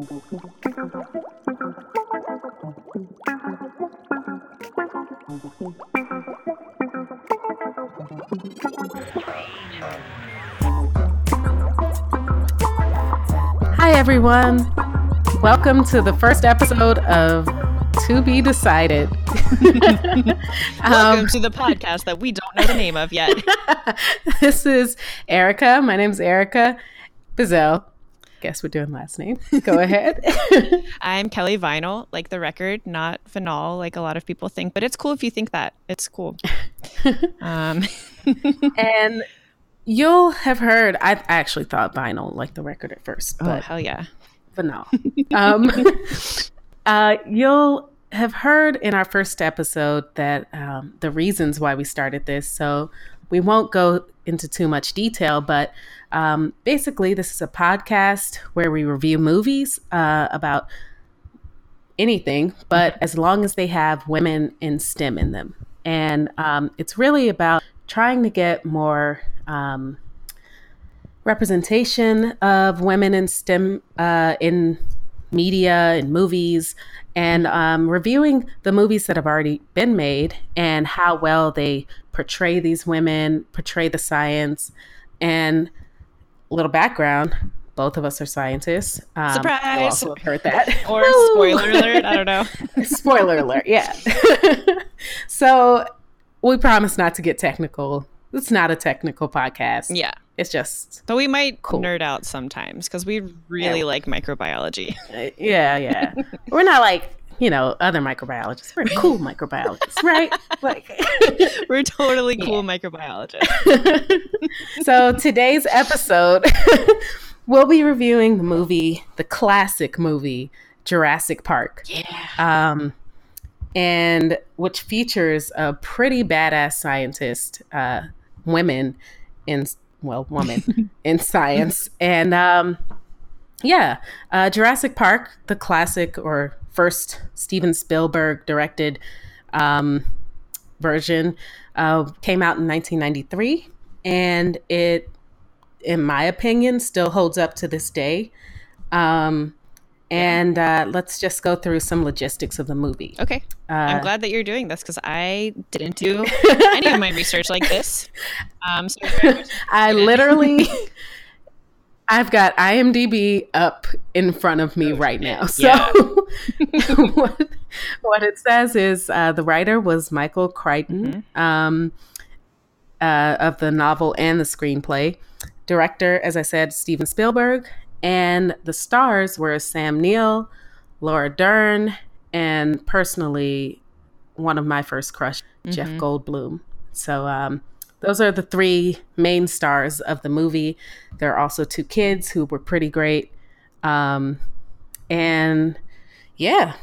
Hi, everyone. Welcome to the first episode of To Be Decided. Welcome um, to the podcast that we don't know the name of yet. this is Erica. My name's Erica Bazell. Guess we're doing last name. Go ahead. I'm Kelly Vinyl, like the record, not Vinyl, like a lot of people think. But it's cool if you think that. It's cool. Um, and you'll have heard, I actually thought vinyl, like the record at first, oh, but hell yeah. vinyl. Um, uh, you'll have heard in our first episode that um, the reasons why we started this. So we won't go into too much detail, but um, basically, this is a podcast where we review movies uh, about anything, but as long as they have women in STEM in them. And um, it's really about trying to get more um, representation of women in STEM uh, in media and movies, and um, reviewing the movies that have already been made and how well they portray these women, portray the science, and little background. Both of us are scientists. Um, Surprise! you also have heard that. Or spoiler alert, I don't know. Spoiler alert, yeah. so we promise not to get technical. It's not a technical podcast. Yeah. It's just, But we might Cool. nerd out sometimes because we really Yeah. like microbiology. uh, yeah, yeah. We're not like, you know, other microbiologists. We're cool microbiologists, right? Like, We're totally cool microbiologists. so today's episode, we'll be reviewing the movie, the classic movie, Jurassic Park. Yeah. um, and which features a pretty badass scientist, uh, women in well, woman in science, and um, yeah, uh, Jurassic Park, the classic or first Steven Spielberg directed um, version, uh, came out in 1993, and it, in my opinion, still holds up to this day. Um, and uh, let's just go through some logistics of the movie. Okay. Uh, I'm glad that you're doing this because I didn't do any of my research like this. Um, so I literally, I've got IMDb up in front of me right now. So, Yeah. what, what it says is uh, the writer was Michael Crichton um, uh, of the novel and the screenplay. Director, as I said, Steven Spielberg. And the stars were Sam Neill, Laura Dern, and personally, one of my first crush, Jeff Goldblum. So, um, those are the three main stars of the movie. There are also two kids who were pretty great. Um, and yeah,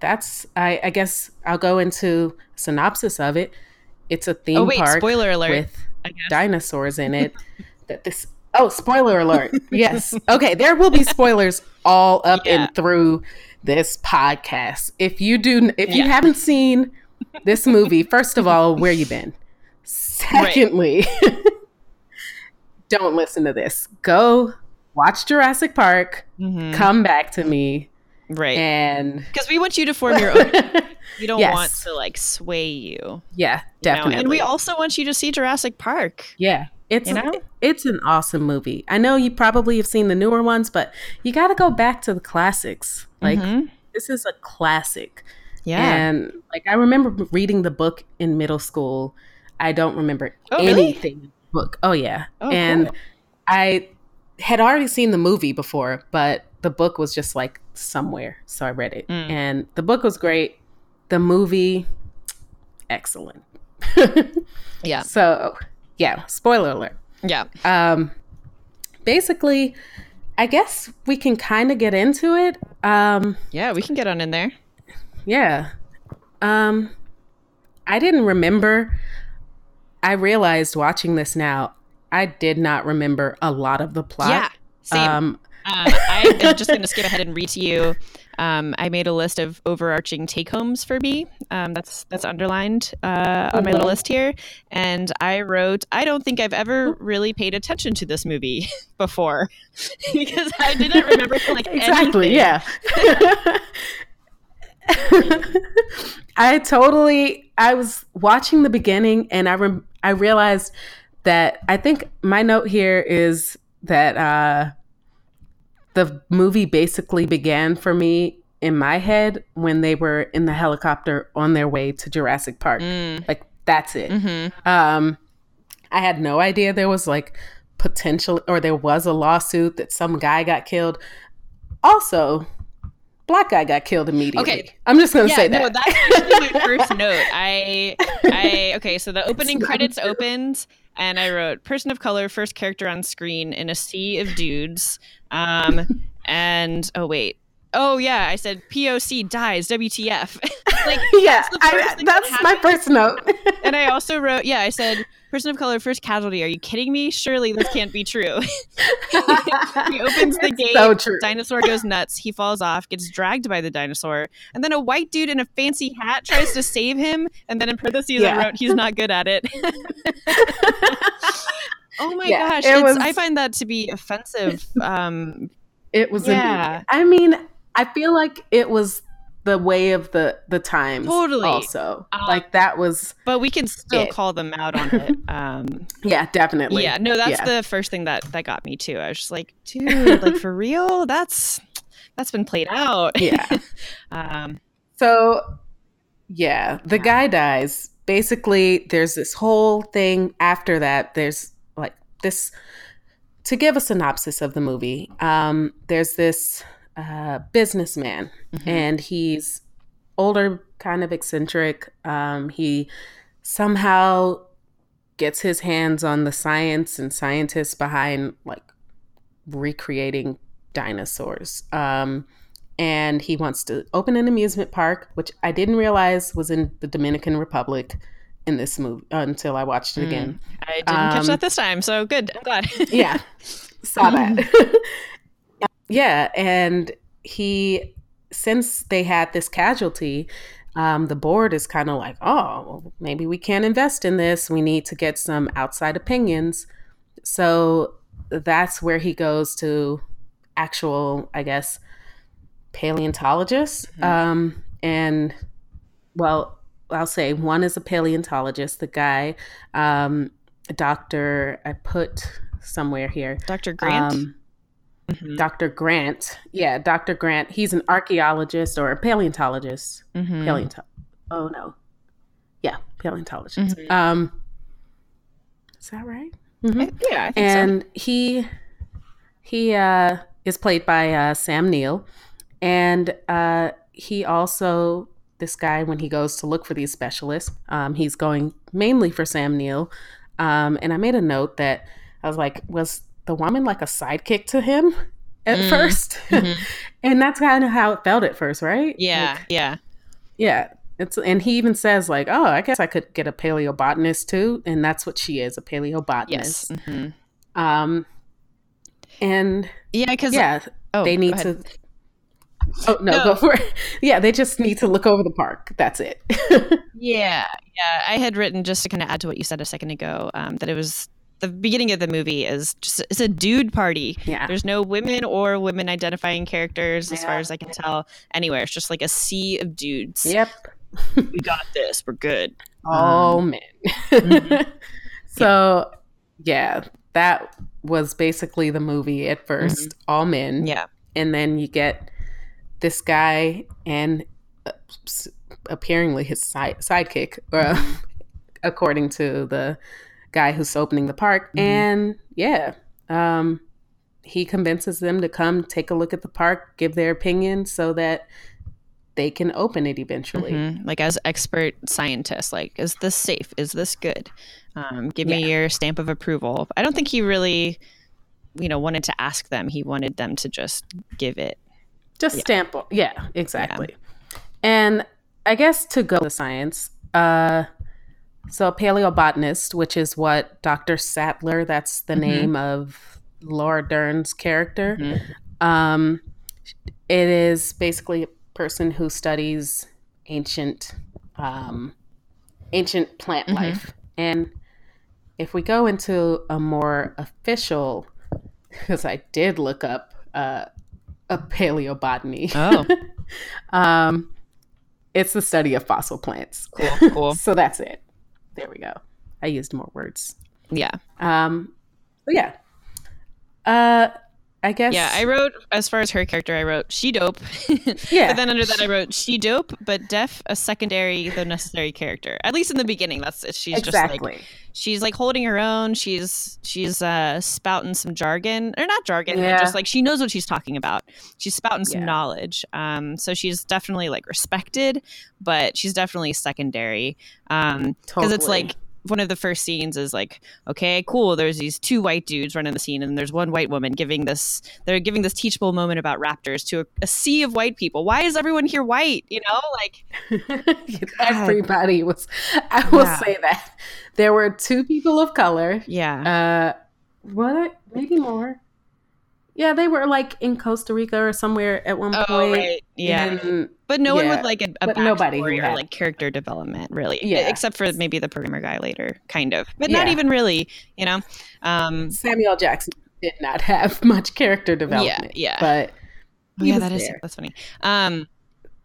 that's, I, I guess I'll go into a synopsis of it. It's a theme oh wait, park spoiler alert. with dinosaurs in it. that this, oh, spoiler alert. Yes. Okay. There will be spoilers all up Yeah. and through this podcast. If you do, if you haven't seen this movie, first of all, where you been? Secondly, don't listen to this. Go watch Jurassic Park. Mhm. Come back to me, Right. and Because we want you to form your own. We don't Yes. want to like sway you. you yeah, know? definitely. And we also want you to see Jurassic Park. Yeah. It's You know? it's an awesome movie. I know you probably have seen the newer ones, but you got to go back to the classics. Like Mhm. this is a classic. Yeah. And like I remember reading the book in middle school. I don't remember Oh, anything in the book. Oh yeah. Oh, and cool. I had already seen the movie before, but the book was just like somewhere, so I read it. Mm. And the book was great. The movie excellent. yeah. So, yeah, spoiler alert. Yeah. Um, basically, I guess we can kind of get into it. Um, Yeah. We can get on in there. yeah. Um, I didn't remember. I realized watching this now, I did not remember a lot of the plot. Yeah. Same. Um, Um, I'm just going to skip ahead and read to you. Um, I made a list of overarching take homes for me. Um, that's that's underlined uh, on my little list here, and I wrote, "I don't think I've ever really paid attention to this movie before because I didn't remember like exactly." Anything. Yeah. I totally. I was watching the beginning, and I rem- I realized that I think my note here is that uh, the movie basically began for me in my head when they were in the helicopter on their way to Jurassic Park. Mm. Like that's it. Mm-hmm. Um, I had no idea there was like potential or there was a lawsuit that some guy got killed. Also, black guy got killed immediately. Okay. I'm just gonna yeah, say that. No, that's actually my first note. I, I okay. So the opening credits true. opened, and I wrote "person of color, first character on screen in a sea of dudes." Um, and oh wait, oh yeah, I said POC dies. WTF? like yeah, that's I- first thing that that's my first note. and I also wrote, yeah, I said person of color, first casualty. Are you kidding me? Surely this can't be true. he opens the It's gate. So true. Dinosaur goes nuts. He falls off, gets dragged by the dinosaur, and then a white dude in a fancy hat tries to save him. And then in parentheses, Yeah. I wrote, "He's not good at it." oh my Yeah, gosh, it was- I find that to be offensive. Um, It was Yeah. I mean, I feel like it was the way of the the times. Totally. Also, Um, like that was but we can still It. call them out on it. Um, yeah, definitely. Yeah, no, that's Yeah. the first thing that that got me too. I was just like, dude, like for real? That's that's been played out. yeah. um, So, yeah, the guy dies. Basically, there's this whole thing after that. There's like this to give a synopsis of the movie. Um, there's this uh, businessman, and he's older, kind of eccentric. Um, he somehow gets his hands on the science and scientists behind like recreating dinosaurs. Um, and he wants to open an amusement park, which I didn't realize was in the Dominican Republic in this movie until I watched it again. I didn't catch Um, that this time, so good. I'm glad. Yeah, saw that. yeah, and he, since they had this casualty, um, the board is kind of like, oh, well, maybe we can't invest in this. We need to get some outside opinions. So that's where he goes to actual, I guess, paleontologists. Um, and well, I'll say one is a paleontologist. The guy, um, doctor, I put somewhere here. Dr. Grant. Mhm. Dr. Grant. Yeah, Dr. Grant. He's an archaeologist or a paleontologist. Mhm. Paleonto- Oh no. Yeah, paleontologist. Mhm. Um Is that right? Mhm. I- yeah, I think so. And he he uh is played by uh Sam Neill and uh he also this guy when he goes to look for these specialists, um he's going mainly for Sam Neill. Um and I made a note that I was like was the woman like a sidekick to him at Mm. 1st Mhm. and that's kind of how it felt at first, right? Yeah, Like, yeah. yeah. It's and he even says like, "Oh, I guess I could get a paleobotanist too," and that's what she is, a paleobotanist. Yes. Mhm. Um, and Yeah, because yeah, oh, they need to. Oh no, No. go for it. Yeah, they just need to look over the park. That's it. Yeah, yeah. I had written just to kind of add to what you said a second ago um, that it was the beginning of the movie is just it's a dude party. yeah, There's no women or women identifying characters as far as I can tell anywhere. It's just like a sea of dudes. yep. We got this. We're good. Oh Um, man. mhm. so yeah, that was basically the movie at 1st All men. Yeah. and then you get this guy and uh, s- apparently his side, sidekick, uh, according to the guy who's opening the park. Mhm. And yeah, um, he convinces them to come take a look at the park, give their opinion, so that they can open it eventually. Mhm. Like as expert scientists, like is this safe? Is this good? Um, give me your stamp of approval. I don't think he really, you know, wanted to ask them. He wanted them to just give it. Just Yeah. stamp. Yeah, exactly. And I guess to go to science, uh, so a paleobotanist, which is what Dr. Sattler, that's the Mhm. name of Laura Dern's character. Mhm. Um, it is basically a person who studies ancient, um, ancient plant life, and if we go into a more official, because I did look up uh, a paleobotany. Oh, Um, it's the study of fossil plants. cool, cool. So that's it. There we go. I used more words. Yeah. Um, but yeah. Uh, I guess. Yeah, I wrote as far as her character, I wrote she dope. Yeah. but then under that, I wrote she dope, but deaf, a secondary though necessary character. At least in the beginning, that's it. She's just like she's like holding her own. She's she's uh spouting some jargon or not jargon, Yeah. just like she knows what she's talking about. She's spouting some Yeah. knowledge. Um, so she's definitely like respected, but she's definitely secondary. Um, because it's like one of the first scenes is like okay cool there's these two white dudes running the scene and there's one white woman giving this they're giving this teachable moment about raptors to a, a sea of white people why is everyone here white you know like everybody was. I will Yeah. say that there were two people of color. yeah Uh, what? Maybe more. Yeah, they were like in Costa Rica or somewhere at one oh point. right yeah but no one yeah, with like a, a nobody or had- like character development really Yeah. except for maybe the programmer guy later kind of but not even really you know um Samuel Jackson did not have much character development. yeah. yeah. But oh, yeah was that is that's funny um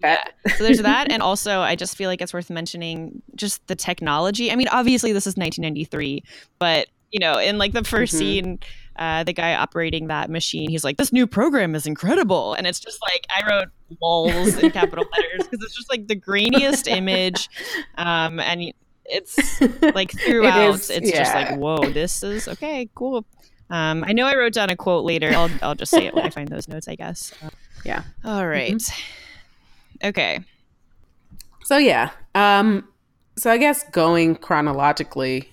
that, so there's that and also i just feel like it's worth mentioning just the technology i mean obviously this is 1993 but you know in like the 1st Mhm. scene uh, the guy operating that machine he's like this new program is incredible and it's just like i wrote walls in capital letters because it's just like the grainiest image um, and it's like throughout is, it's just like whoa this is okay cool um, i know i wrote down a quote later i'll, I'll just say it when i find those notes i guess Yeah. all right. okay So yeah. Um so I guess going chronologically,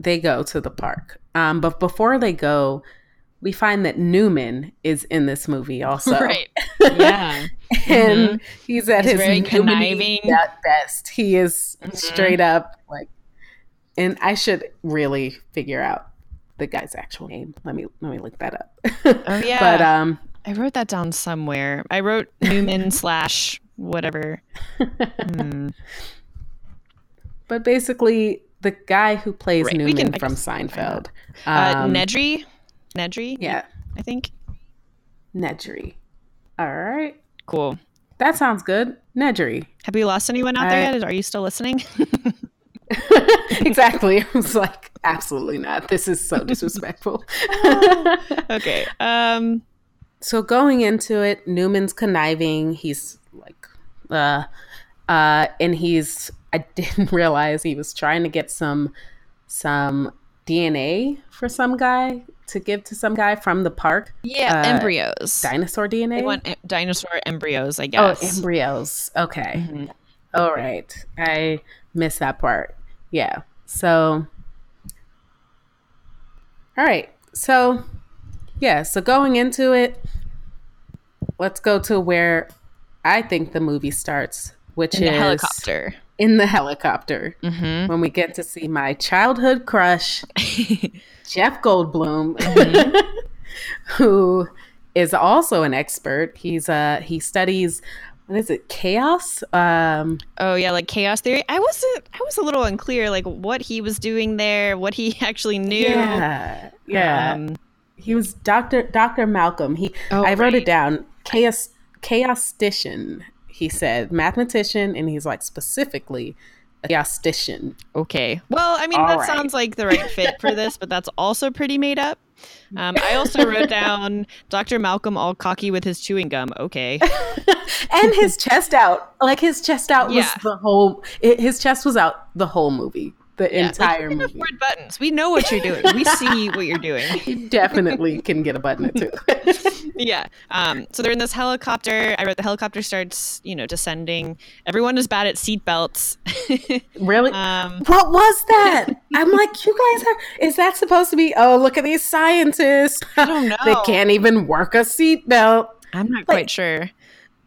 they go to the park. Um but before they go, we find that Newman is in this movie also. right yeah and he's at He's his very conniving. at best. He is Mhm. straight up like and I should really figure out the guy's actual name. Let me let me look that up. Oh, yeah. But um I wrote that down somewhere. I wrote Newman slash whatever. Hmm. but basically the guy who plays Right, Newman can- from Seinfeld. Uh, um, Nedry, Nedry. Yeah, I think. Nedry. All right. Cool. That sounds good. Nedry. Have we lost anyone out there yet? Are you still listening? exactly. I was like, absolutely not. This is so disrespectful. okay. Um. so going into it, Newman's conniving. He's like, uh, uh, and he's. I didn't realize he was trying to get some, some DNA for some guy to give to some guy from the park. Yeah. Uh, embryos. Dinosaur DNA. They want e- dinosaur embryos, I guess. oh, guess. embryos. Okay. Mhm. All right. I missed that part. Yeah. So, all right. So, yeah. So, going into it, let's go to where I think the movie starts, which In is the helicopter. In the helicopter Mm-hmm. when we get to see my childhood crush, Jeff Goldblum, Mm-hmm. who is also an expert. He's uh he studies what is it chaos um Oh yeah, like chaos theory. I wasn't. I was a little unclear, like what he was doing there, what he actually knew. Yeah, yeah. Um, he was Doctor Doctor Malcolm. He Oh, I wrote right. it down. Chaos chaostician. He said mathematician, and he's like specifically a chaostician. okay. Well, I mean, All that right. sounds like the right fit for this, but that's also pretty made up. Um, I also wrote down Dr. Malcolm all cocky with his chewing gum. Okay. and his chest out, like his chest out was the whole. It, his chest was out the whole movie, the Yeah, entire like, movie. afford buttons. We know what you're doing. We see what you're doing. You definitely can get a button or two. Yeah. Um, so they're in this helicopter. I wrote the helicopter starts, you know, descending. Everyone is bad at seatbelts. really? um, What was that? I'm like, you guys are. Is that supposed to be? Oh, look at these scientists. I don't know. they can't even work a seatbelt. I'm not Like, quite sure.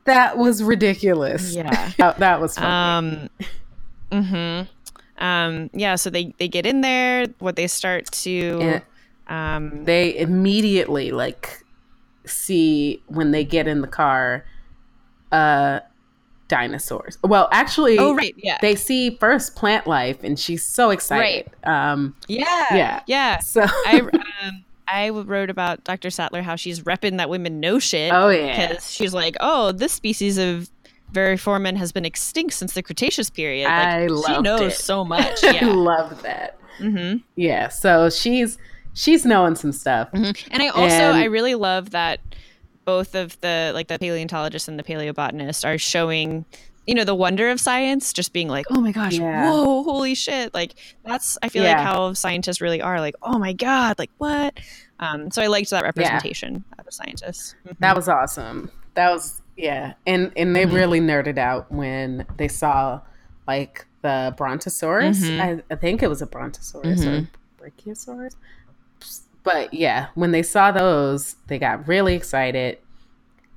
That was ridiculous. Yeah. that, that was funny. Um, mm-hmm. Um, yeah, so they, they get in there, what they start to, Yeah. um, they immediately like see when they get in the car uh dinosaurs. Well, actually, oh right, yeah. They see first plant life, and she's so excited. Right. Um, yeah, yeah, yeah. So I um, I wrote about Dr. Sattler how she's repping that women know shit. Oh yeah, because she's like, oh, this species of Variformin has been extinct since the Cretaceous period. Like, I love She knows it. so much. Yeah. I love that. mm-hmm. Yeah, so she's she's knowing some stuff. Mm-hmm. And I also And- I really love that both of the like the paleontologist and the paleobotanist are showing you know the wonder of science just being like oh my gosh Yeah. whoa holy shit like that's i feel like how scientists really are like oh my god like what um so i liked that representation of a scientist Mhm. That was awesome. That was yeah, and and they really nerded out when they saw like the Brontosaurus. Mhm. I, I think it was a Brontosaurus or Brachiosaurus. But yeah, when they saw those, they got really excited.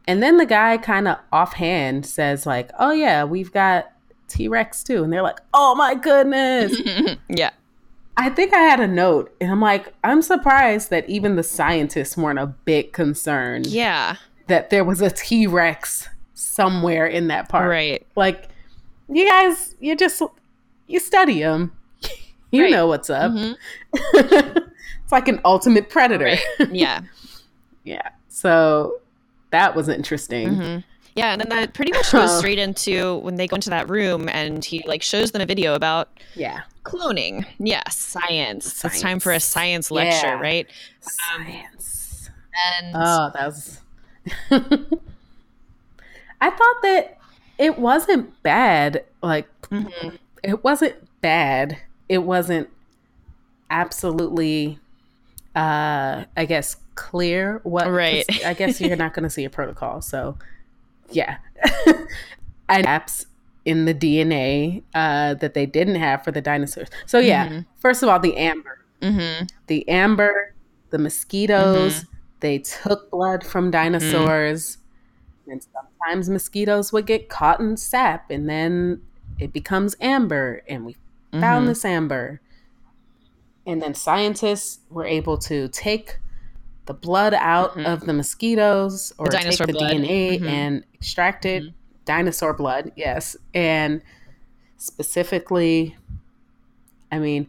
And then the guy kind of offhand says like, "Oh yeah, we've got T Rex too," and they're like, "Oh my goodness." yeah I think I had a note, and I'm like, I'm surprised that even the scientists weren't a bit concerned yeah that there was a T Rex somewhere in that park. right Like, you guys, you just you study them, you Right. know what's up. Mhm. it's like an ultimate predator. right yeah yeah. So that was interesting. Mhm. Yeah, and then that pretty much goes straight into when they go into that room and he like shows them a video about Yeah. cloning. Yes, science. It's time for a Science. science lecture, Yeah. right? Science. And Oh, that was. I thought that it wasn't bad. Like, Mhm. it wasn't bad. It wasn't absolutely, uh, I guess, clear what. right. I guess you're not going to see a protocol. So, yeah. and gaps in the DNA uh, that they didn't have for the dinosaurs. So, yeah, Mhm. first of all, the amber Mhm. the amber, the mosquitoes. Mm-hmm. They took blood from dinosaurs. And sometimes mosquitoes would get caught in sap and then it becomes amber. And we found Mhm. this amber. And then scientists were able to take the blood out Mhm. of the mosquitoes or take dinosaur the blood. DNA Mhm. and extract it. Mhm. Dinosaur blood, yes. And specifically, I mean,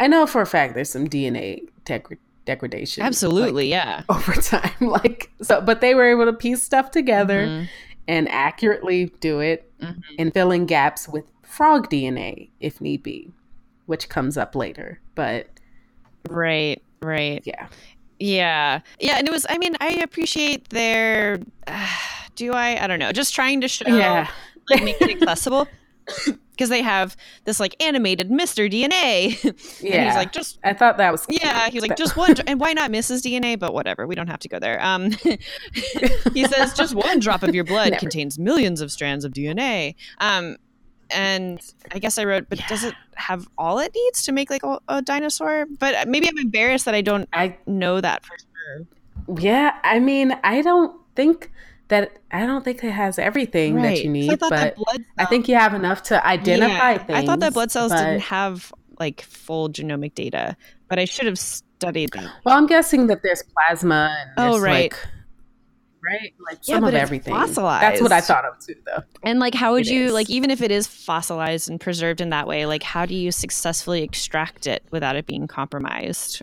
I know for a fact there's some DNA deg- degradation. like, Absolutely, yeah. over time. Like, so, but they were able to piece stuff together Mhm. and accurately do it Mhm. and fill in gaps with frog DNA if need be, which comes up later. But Right, right. yeah. Yeah. Yeah, and it was I mean, I appreciate their do I? I don't know. Just trying to show Yeah. like make it accessible. Because they have this like animated Mr. DNA. and Yeah. he's like, just I thought that was Yeah, he was like, just one, and why not Mrs. DNA? But whatever, we don't have to go there. Um, he says, just one drop of your blood Never. contains millions of strands of DNA. Um, and I guess I wrote, but does it have all it needs to make like a, a dinosaur? But uh, maybe I'm embarrassed that I don't I know that for sure. yeah, I mean, I don't think that I don't think it has everything that you So need, I but blood I think you have enough to identify Yeah, things. I thought that blood cells but- didn't have like full genomic data, but I should have studied that. Well, I'm guessing that there's plasma. And Oh, right. Like, right? Like Yeah, some but of it's everything. That's what I thought of too, though. And like, how would It you is. like, even if it is fossilized and preserved in that way, like, how do you successfully extract it without it being compromised?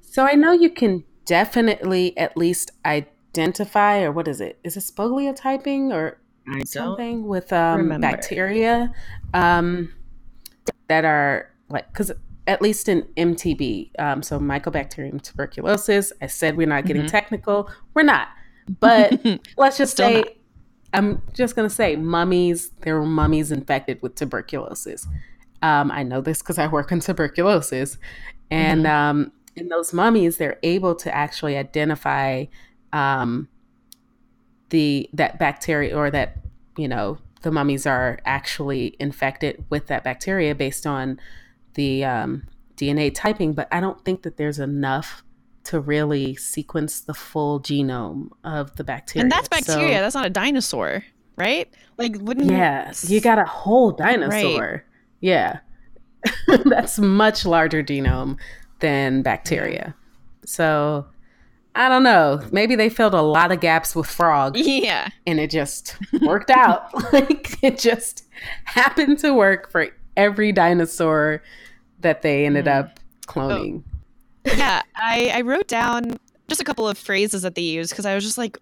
So I know you can definitely at least identify, or what is it? Is it spoligotyping or I something with um, remember. bacteria um, that are like because at least in MTB, um, so Mycobacterium tuberculosis. I said we're not getting Mhm. technical. We're not, but let's just say. not. I'm just gonna say mummies. There were mummies infected with tuberculosis. Um, I know this because I work in tuberculosis, and Mm-hmm. um, in those mummies, they're able to actually identify um, the that bacteria or that you know the mummies are actually infected with that bacteria based on the um, DNA typing. But I don't think that there's enough to really sequence the full genome of the bacteria. and that's So- bacteria. that's not a dinosaur, right? Like, wouldn't yes, you got a whole dinosaur. Yeah. That's much larger genome than bacteria. So I don't know. Maybe they filled a lot of gaps with frog. Yeah. And it just worked out. like it just happened to work for every dinosaur that they ended mm. up cloning. Oh. Yeah, I, I wrote down just a couple of phrases that they used because I was just like,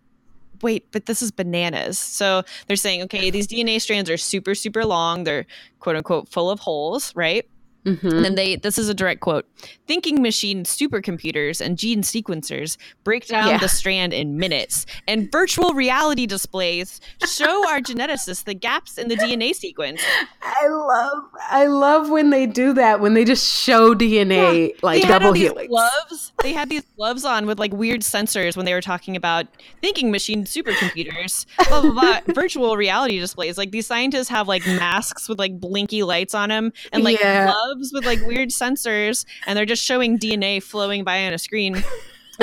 wait, but this is bananas. So they're saying, okay, these DNA strands are super, super long. They're quote unquote full of holes, right? Mm-hmm. And then they, this is a direct quote thinking machine supercomputers and gene sequencers break down yeah. the strand in minutes, and virtual reality displays show our geneticists the gaps in the DNA sequence. I love, I love when they do that, when they just show DNA yeah. like they double helix. Gloves. They had these gloves on with like weird sensors when they were talking about thinking machine supercomputers, blah, blah, blah. virtual reality displays. Like these scientists have like masks with like blinky lights on them and like yeah. gloves with like weird sensors, and they're just showing DNA flowing by on a screen.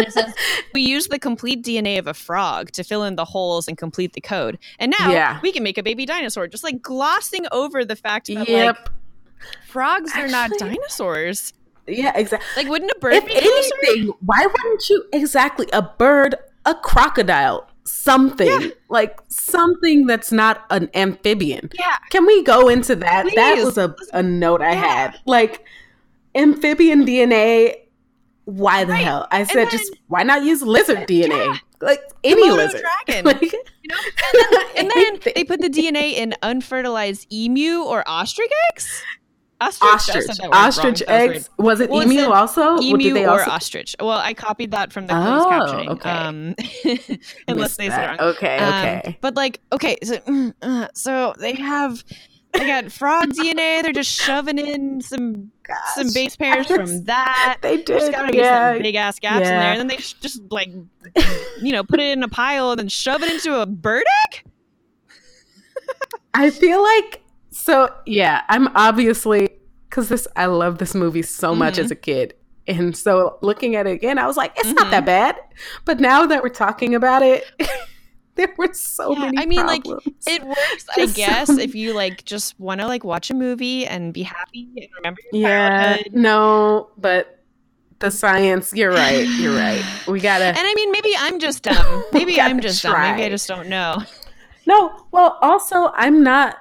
says we use the complete DNA of a frog to fill in the holes and complete the code. And now yeah. we can make a baby dinosaur, just like glossing over the fact that yep. like frogs Actually, are not dinosaurs. Yeah, exactly. Like, wouldn't a bird if be anything? Why wouldn't you exactly a bird, a crocodile, something yeah. like something that's not an amphibian. Yeah. Can we go into that? Please. That was a, a note I yeah. had. Like amphibian DNA. Why the right. hell? I said then, just why not use lizard DNA? Yeah. Like any lizard. Dragon. Like, you know? And then, and then they put the DNA in unfertilized emu or ostrich eggs. Ostrich. Ostrich, ostrich eggs. Was it well, emu also? Emu or, also... ostrich. Well, I copied that from the closed oh, captioning. Okay. Um, unless they said wrong. Okay, um, okay. But like, okay, so uh, so they have they got frog DNA. They're just shoving in some Gosh. some base pairs from that. they did. There's gotta be yeah. some big ass gaps yeah. in there, and then they just like you know put it in a pile and then shove it into a bird egg. I feel like so yeah, I'm obviously because this I love this movie so mm-hmm. much as a kid. And so looking at it again, I was like, it's mm-hmm. not that mm-hmm. bad. But now that we're talking about it, there were so yeah, many. I mean, problems. like it works, I guess, so if you like just want to like watch a movie and be happy and remember your yeah, childhood. No, but the science, you're right. You're right. We gotta. And I mean, maybe I'm just dumb. Maybe I'm just try. dumb. Maybe I just don't know. No. Well, also, I'm not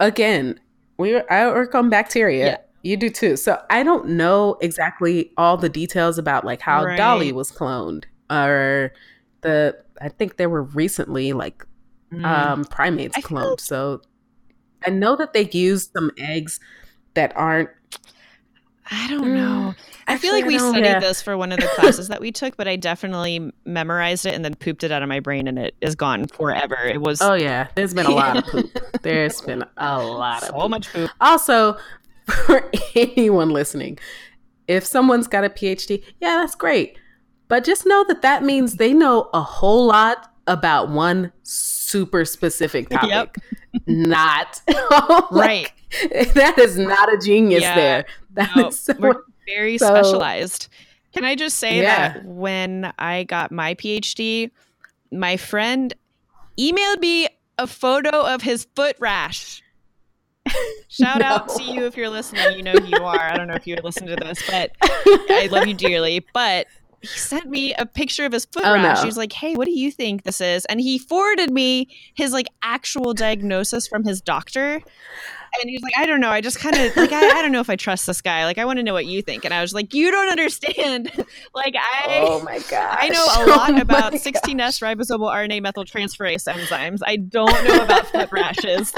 again, we I work on bacteria. Yeah. You do too. So I don't know exactly all the details about like how right. Dolly was cloned or the I think there were recently like mm. um primates I cloned. So I know that they used some eggs that aren't I don't mm. know. I feel like we studied yeah. this for one of the classes that we took, but I definitely memorized it and then pooped it out of my brain and it is gone forever. It was Oh yeah, there's been a lot of poop. There's been a lot of so poop. much poop. Also, for anyone listening, if someone's got a PhD, yeah, that's great. But just know that that means they know a whole lot about one super specific topic. Yep. Not like, right. That is not a genius yeah. there. That no, is so, we're very so, specialized. Can I just say yeah. that when I got my PhD, my friend emailed me a photo of his foot rash. Shout no. out to you if you're listening. You know who you are. I don't know if you listen to this, but I love you dearly. But he sent me a picture of his foot oh, rash. No. He was like, "Hey, what do you think this is?" And he forwarded me his like actual diagnosis from his doctor and he's like, I don't know. I just kind of like, I, I, don't know if I trust this guy. Like, I want to know what you think. And I was like, you don't understand. like, I, oh my god, I know a lot oh about 16S ribosomal RNA methyltransferase enzymes. I don't know about foot rashes.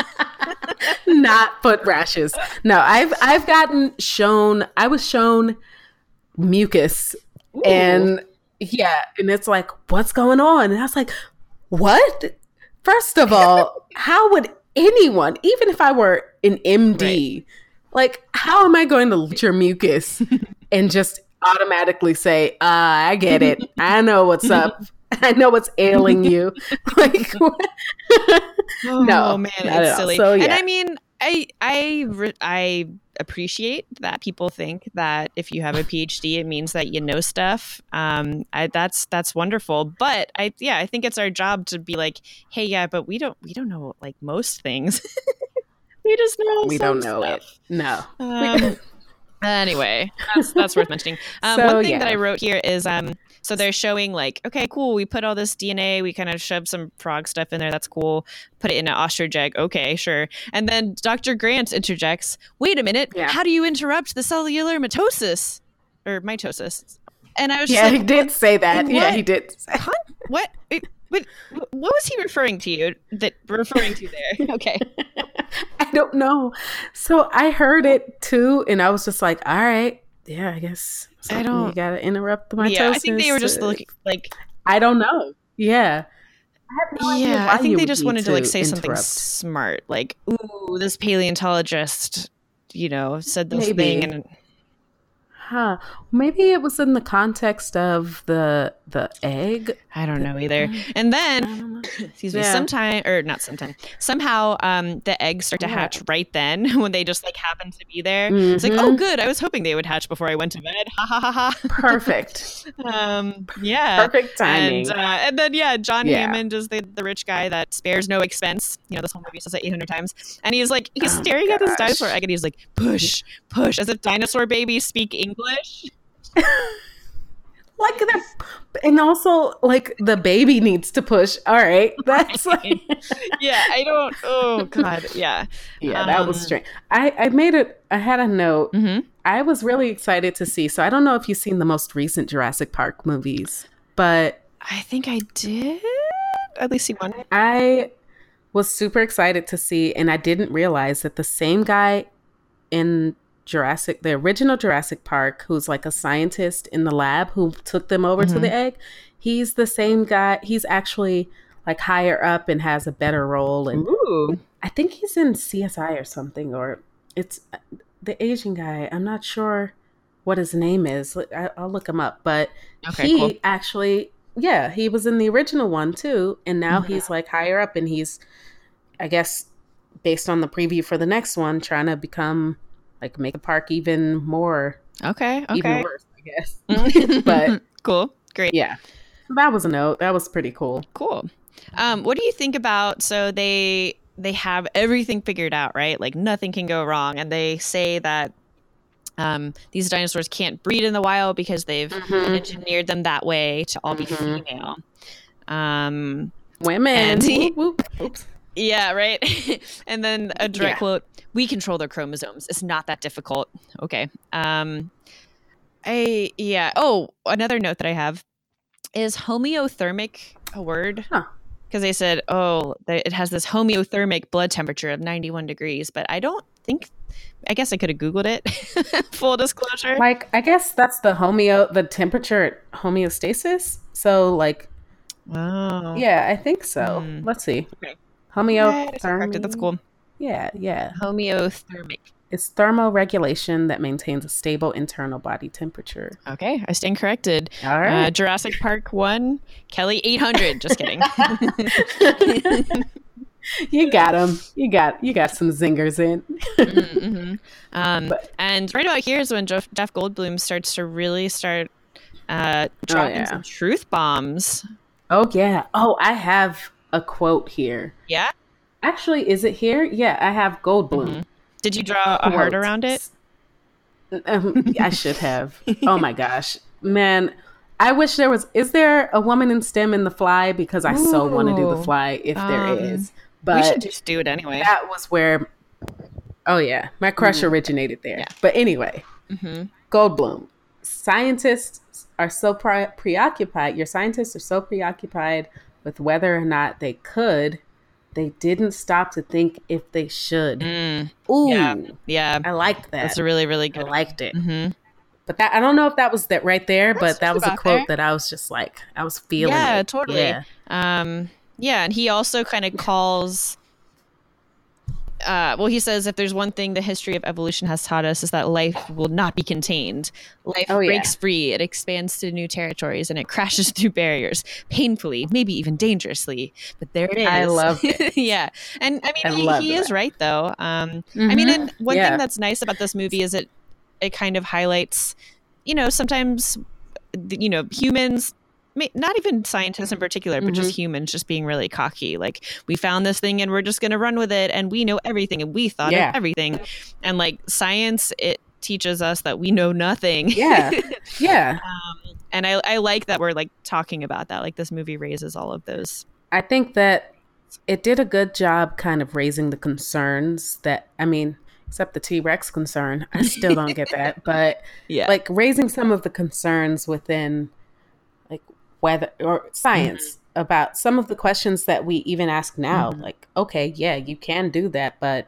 Not foot rashes. No, I've I've gotten shown. I was shown mucus, Ooh. and yeah, and it's like, what's going on? And I was like, what? First of all, how would anyone, even if I were an MD, right. like how am I going to look your mucus and just automatically say, uh, I get it. I know what's up. I know what's ailing you. like, oh, no, man, it's silly. So, yeah. And I mean, I I I appreciate that people think that if you have a PhD, it means that you know stuff. Um, I, that's that's wonderful. But I yeah, I think it's our job to be like, hey, yeah, but we don't we don't know like most things. we just know we don't know stuff. it. No. Um, Anyway, that's, that's worth mentioning. Um, So, one thing yeah. that I wrote here is um, so they're showing like, okay, cool, we put all this DNA, we kind of shoved some frog stuff in there, that's cool. Put it in an ostrich egg, okay, sure. And then Dr. Grant interjects, wait a minute, Yeah. how do you interrupt the cellular mitosis or mitosis? And I was just Yeah, like, he did say that. Yeah, he did. Say. Huh? What? Wait, What, what was he referring to you? That referring to there? Okay. I don't know. So I heard it too, and I was just like, "All right, yeah, I guess I don't- You gotta interrupt the mitosis. Yeah, I think they were just looking like. I don't know. Yeah. I have no Yeah, why I think they just wanted to like say something smart, like, "Ooh, this paleontologist, you know, said this Maybe. thing," and Huh? Maybe it was in the context of the the egg. I don't know either. And then excuse me Yeah. sometime or not sometime somehow um the eggs start to Yeah. hatch right then when they just like happen to be there it's like oh Mhm. good i was hoping they would hatch before i went to bed ha ha ha Perfect. ha um yeah Perfect timing. and, uh, and then yeah john Yeah. hammond is the, the rich guy that spares no expense you know this whole movie says it 800 times and he's like he's Oh staring at this dinosaur egg and he's like push push as if dinosaur babies speak english like that, and also like the baby needs to push. All right, that's like yeah i don't oh god yeah yeah, that was Um, strange. I I made it. I had a note. mm-hmm. I was really excited to see. So I don't know if you've seen the most recent Jurassic Park movies, but I think I did at least see one. I was super excited to see, and I didn't realize that the same guy in Jurassic, the original Jurassic Park, who's like a scientist in the lab who took them over to the egg, he's the same guy. He's actually like higher up and has a better role. And Ooh. I think he's in CSI or something, or it's uh, the Asian guy. I'm not sure what his name is. I- I'll look him up, but Okay, he cool. actually, yeah, he was in the original one too, and now Mhm. he's like higher up, and he's, I guess, based on the preview for the next one, trying to become like make the park even more, Okay. Okay. even worse, I guess. but cool. Great. yeah, that was a note. That was pretty cool. Cool. Um, what do you think about so they they have everything figured out, right? Like nothing can go wrong, and they say that um, these dinosaurs can't breed in the wild because they've Mhm. engineered them that way to all be Mhm. female. Um, Women. And Whoop, whoop. Yeah, right. and then a direct Yeah. quote: "We control their chromosomes. It's not that difficult." Okay. Um, I yeah. Oh, another note that I have is homeothermic a word? Huh. Because they said, oh, it has this homeothermic blood temperature of 91 degrees, but I don't think. I guess I could have googled it. Full disclosure. Like I guess that's the homeo, the temperature homeostasis. So like, oh, yeah, I think so. Hmm. Let's see. Okay. Homeothermy. Yeah, corrected. That's cool. Yeah, yeah. Homeothermic. It's thermoregulation that maintains a stable internal body temperature. Okay, I stand corrected. All right. Uh. Jurassic Park one, Kelly eight hundred. Just kidding. you got them. You got you got some zingers in. hmm um, But- and right about here is when Jeff, Jeff Goldblum starts to really start uh, dropping yeah. some truth bombs. oh yeah. Oh, I have a quote here. Yeah. Actually, is it here? Yeah, I have Goldblum. Mhm. Did you draw a heart around it? Um, I should have. Oh my gosh, man! I wish there was. Is there a woman in STEM in The Fly? Because I so want to do The Fly if there Um, is. we should just do it anyway. that was where. Oh yeah, my crush originated there. Yeah. But anyway, hmm Goldblum. Scientists are so pre- preoccupied. Your scientists are so preoccupied with whether or not they could, they didn't stop to think if they should. Mm, Ooh, Yeah. yeah, I liked that. that's a really really I good. liked it. hmm But that I don't know if that was that right there, That's but that was a quote there. that I was just like I was feeling. Yeah, it. totally. Yeah. Um, yeah, and he also kind of calls. Uh, well, he says if there's one thing the history of evolution has taught us is that life will not be contained. Life Oh, yeah. breaks free, it expands to new territories, and it crashes through barriers, painfully, maybe even dangerously. But there it is. I love it. yeah, and I mean, I he, he is right though. Um, I mean, Mhm. and one Yeah. thing that's nice about this movie is it it kind of highlights, you know, sometimes, you know, humans, not even scientists in particular, but just humans, just being really cocky. Like we found this thing and we're just going to run with it, and we know everything, and we thought Yeah. of everything, and like science, it teaches us that we know nothing. Yeah. Yeah. um, and I, I like that we're like talking about that. Like this movie raises all of those. I think that it did a good job kind of raising the concerns that, I mean, except the T Rex concern. I still don't get that. But Yeah. like raising some of the concerns within weather or science about some of the questions that we even ask now. Mhm. Like, okay, yeah, you can do that, but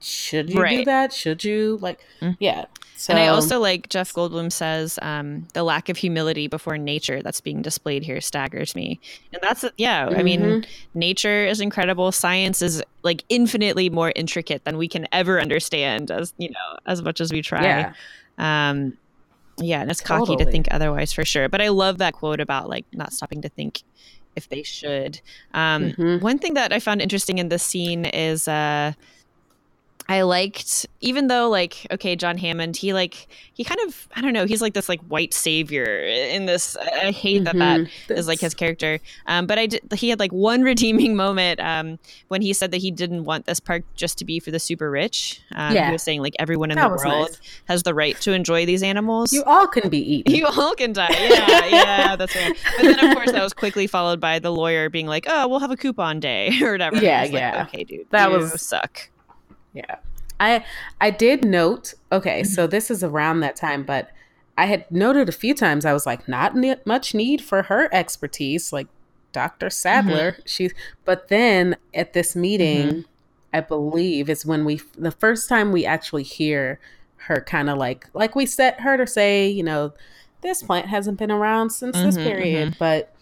should you do that? Should you like Mhm. yeah. So and I also like Jeff Goldblum says um, the lack of humility before nature that's being displayed here staggers me. And that's yeah, I mean, Mhm. nature is incredible. Science is like infinitely more intricate than we can ever understand as, you know, as much as we try. yeah. Um yeah, and it's cocky to think otherwise for sure. But I love that quote about like not stopping to think if they should. Um Mhm. one thing that I found interesting in this scene is uh I liked even though like okay John Hammond he like he kind of I don't know he's like this like white savior in this I hate that that Mhm. is like his character um, but I did, he had like one redeeming moment um, when he said that he didn't want this park just to be for the super rich um, Yeah. he was saying like everyone in That the world nice. has the right to enjoy these animals You all can be eaten. you all can die. Yeah, yeah, that's right. But then, of course, that was quickly followed by the lawyer being like, "Oh, we'll have a coupon day or whatever." Yeah, was like, yeah. okay, dude, That was- suck. Yeah. I I did note, okay, Mm-hmm. so this is around that time, but I had noted a few times I was like not ne- much need for her expertise like Dr. Sattler. Mm-hmm. She but then at this meeting I believe is when we the first time we actually hear her kind of like like we set heard her say, you know, this plant hasn't been around since this Mhm, period, but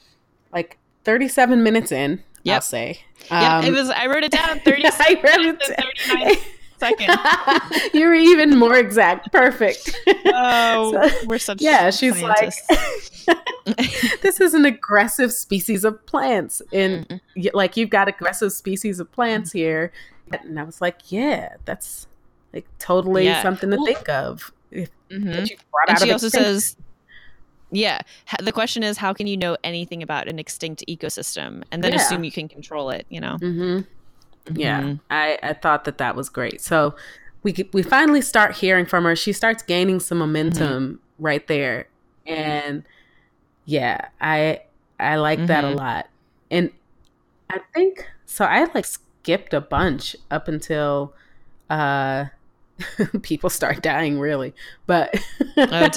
like 37 minutes in, I'll Yep. say. Yeah, Um, it was. I wrote it down. Thirty I wrote it thirty-nine seconds. You're even more exact. Perfect. Oh, So- we're such yeah, she's scientists. like, this is an aggressive species of plants, and Mm-hmm. like you've got aggressive species of plants here, and I was like, yeah, that's like totally Yeah. something to Well- think of. Mhm. that you brought And out she also extinction. says, "Yeah." The question is, how can you know anything about an extinct ecosystem and then Yeah. assume you can control it? You know. Mhm. Yeah, Mhm. I, I thought that that was great. So we we finally start hearing from her. She starts gaining some momentum right there, and yeah, I I like that a Mhm. lot. And I think so. I like skipped a bunch up until uh people start dying, really. But Oh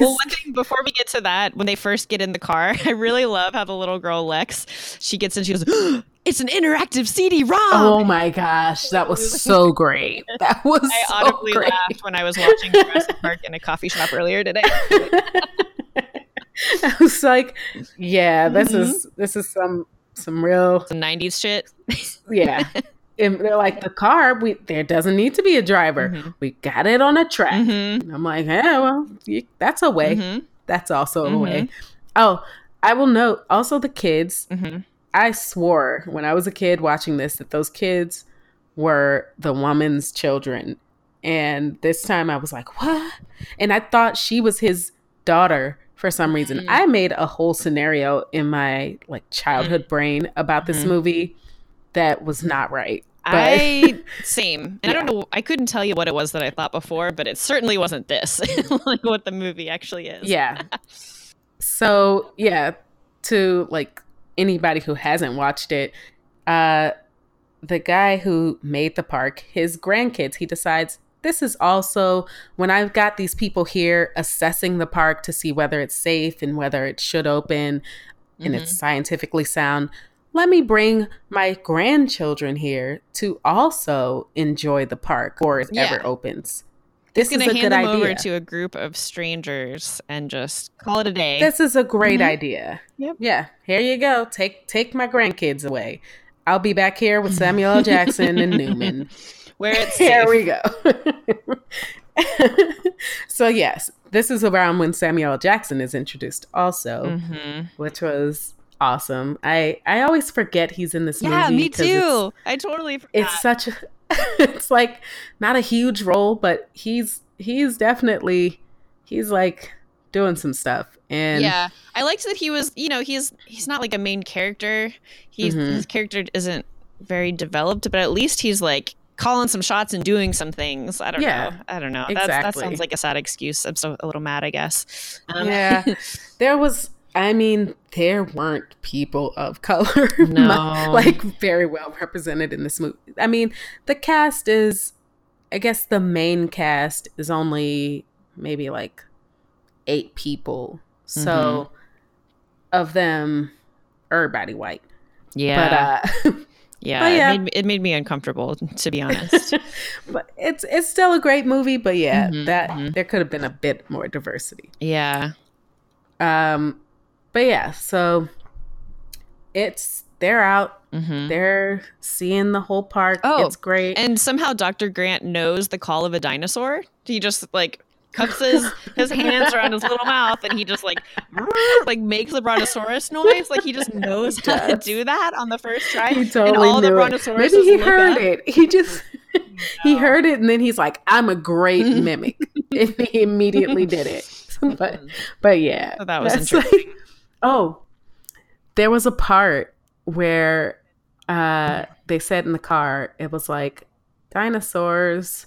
Well, one thing before we get to that, when they first get in the car, I really love how the little girl Lex, she gets in, she goes, "It's an interactive CD-ROM." Oh my gosh, that was so great. That was I so audibly great. laughed when I was watching Jurassic Park in a coffee shop earlier today. I was like, yeah, this Mhm. is this is some some real Some '90s shit. yeah. And they're like the car, we there doesn't need to be a driver. Mhm. We got it on a track. Mhm. I'm like, yeah, well, you, that's a way. Mhm. That's also a way. Oh, I will note also the kids. Mhm. I swore when I was a kid watching this that those kids were the woman's children. And this time I was like, what? And I thought she was his daughter for some reason. Mhm. I made a whole scenario in my like childhood brain about this movie that was not right. But I same, and I don't know. I couldn't tell you what it was that I thought before, but it certainly wasn't this, like what the movie actually is. yeah. So yeah, to like anybody who hasn't watched it, uh the guy who made the park, his grandkids, he decides this is also when I've got these people here assessing the park to see whether it's safe and whether it should open and Mhm. it's scientifically sound. Let me bring my grandchildren here to also enjoy the park or it Yeah. ever opens. This is a hand good them idea. over to a group of strangers and just call it a day. This is a great Mhm. idea. Yep. Yeah. Here you go. Take take my grandkids away. I'll be back here with Samuel L. Jackson and Newman. Where it's Here safe. we go. so yes, this is around when Samuel L. Jackson is introduced also, Mhm. which was awesome. I I always forget he's in this Yeah, movie. me 'cause it's- too. I totally forgot. It's, such a it's like not a huge role, but he's he's definitely he's like doing some stuff. And yeah, I liked that he was. You know, he's he's not like a main character. He's Mhm. his character isn't very developed, but at least he's like calling some shots and doing some things. I don't Yeah, know. I don't know. That's, that exactly. sounds like a sad excuse. I'm so a little mad, I guess. Um, yeah there was i mean there weren't people of color No. like very well represented in this movie i mean the cast is i guess the main cast is only maybe like eight people so of them everybody white yeah. but uh yeah. but yeah. It, made, it made me uncomfortable, to be honest. but it's it's still a great movie but yeah Mhm, that mhm. there could have been a bit more diversity yeah. um but yeah so it's they're out hmm they're seeing the whole park Oh, it's great And somehow Dr. Grant knows the call of a dinosaur. He just like cups his, his hands around his little mouth and he just like like makes the brontosaurus noise. Like he just knows He how to do that on the first try. he and totally all the knew brontosauruses maybe he heard up. it he just he heard it and then he's like i'm a great mimic and he immediately did it but but yeah So that was interesting. like- oh there was a part where uh they said in the car it was like dinosaurs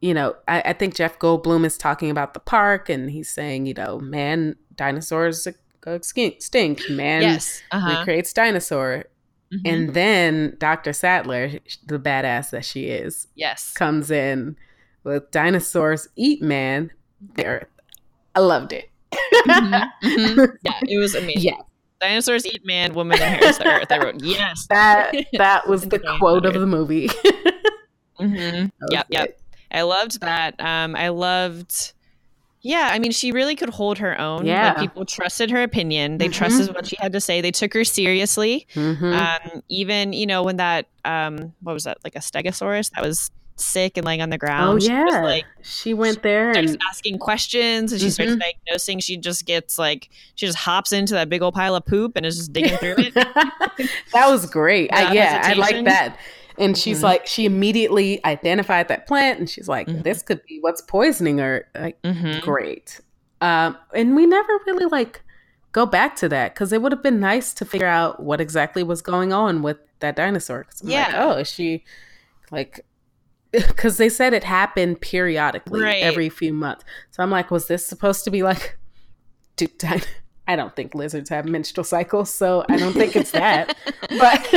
you know I, I think jeff goldblum is talking about the park and he's saying you know man dinosaurs go extinct man Yes. Uh-huh. recreates dinosaur Mhm. and then dr sattler the badass that she is yes. comes in with dinosaurs eat man the earth i loved it Mhm. Mhm. Yeah, it was amazing. yeah Dinosaurs eat man, woman inherits the earth. I wrote yes. that that was the quote of the movie hmm Yep, yep. it. I loved that. Um, I loved. Yeah, I mean, she really could hold her own. Yeah. Like, people trusted her opinion. They Mhm. trusted what she had to say. They took her seriously. Mhm. Um, even you know when that um, what was that like a stegosaurus that was sick and laying on the ground. oh she yeah just, like she went there starts and asking questions and she starts Mhm. diagnosing. She just gets like she just hops into that big old pile of poop and is just digging through it. that was great I, yeah i like that and she's Mhm. like she immediately identified that plant and she's like Mhm. this could be what's poisoning her like hmm great um and we never really like go back to that because it would have been nice to figure out what exactly was going on with that dinosaur I'm like, Yeah. oh is she like because they said it happened periodically Right. every few months so i'm like was this supposed to be like di- i don't think lizards have menstrual cycles so i don't think it's that but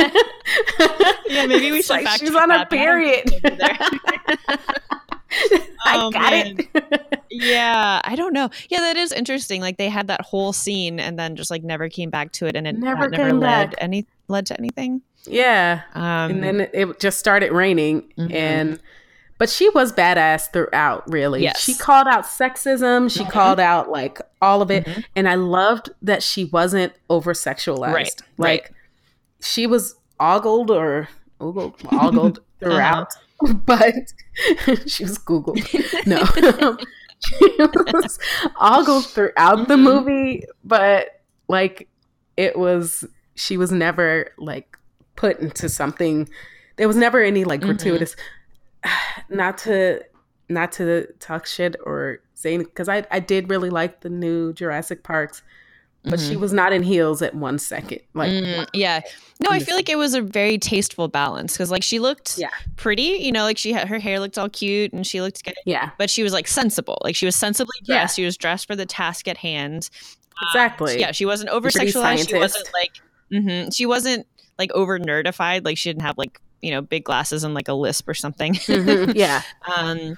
Yeah, maybe we should like she's on a that, but I don't period think maybe there- i Oh, got man. it Yeah, I don't know. Yeah, that is interesting. Like they had that whole scene and then just like never came back to it, and it Never never led back. any led to anything. Yeah Um, and then it, just started raining Mhm. and but she was badass throughout really Yes. she called out sexism she Mhm. called out like all of it Mhm. and i loved that she wasn't over sexualized Right, like right. she was ogled or ogled ogled Uh-huh. throughout but she was googled no she was ogled throughout the Mhm. movie but like it was she was never like put into something there was never any like Mhm. gratuitous not to not to talk shit or say because I, I did really like the new jurassic parks but she Mhm. was not in heels at one second like Mm, yeah. No, I feel like it was a very tasteful balance because like she looked Yeah. pretty, you know, like she had her hair looked all cute and she looked good, yeah but she was like sensible. Like she was sensibly Yeah. dressed. She was dressed for the task at hand. exactly Yeah, she wasn't over sexualized. She wasn't like mm-hmm, she wasn't like over nerdified. Like she didn't have like you know big glasses and like a lisp or something. Mhm, yeah um,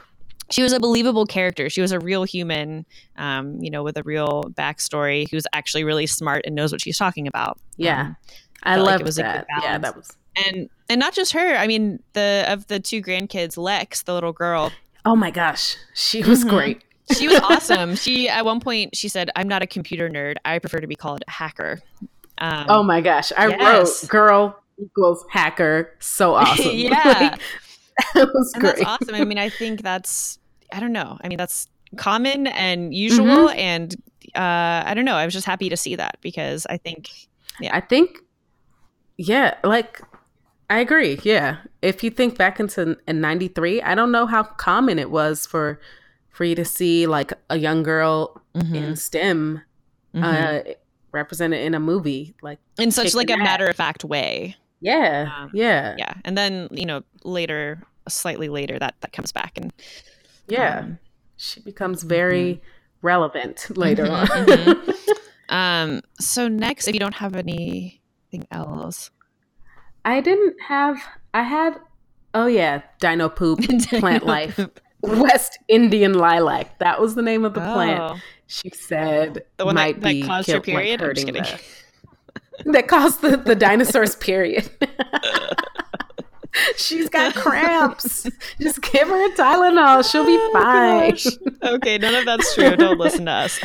she was a believable character. She was a real human, um, you know, with a real backstory who's actually really smart and knows what she's talking about. Yeah. Um, i felt like it loved was a good that yeah that was and and not just her. I mean, the of the two grandkids, Lex, the little girl, oh my gosh she was Mhm. great she was awesome. She at one point she said, "I'm not a computer nerd. I prefer to be called a hacker." Um, oh my gosh i yes. wrote girl equals hacker so awesome Yeah. Like, that was and great that's awesome. I mean, I think that's I don't know. I mean, that's common and usual, Mm-hmm. and uh, I don't know. I was just happy to see that because I think yeah. I think, yeah, like I agree. Yeah, if you think back into in '93, I don't know how common it was for for you to see like a young girl Mm-hmm. in STEM uh, represented in a movie. Like, in such like a ass. matter of fact way. yeah, Um, yeah, Yeah, and then you know later slightly later that that comes back and yeah, um, she becomes very mm-hmm. relevant later mm-hmm, on. mm-hmm. um, so next, if you don't have anything else, I didn't have. I had. Oh yeah, Dino poop, plant life, West Indian lilac. That was the name of the oh. plant. She said the one might that, that be caused your period. Like, hurting that caused the, the dinosaurs period. She's got cramps. Just give her a Tylenol. She'll be oh, fine. Gosh. Okay, none of that's true. Don't listen to us.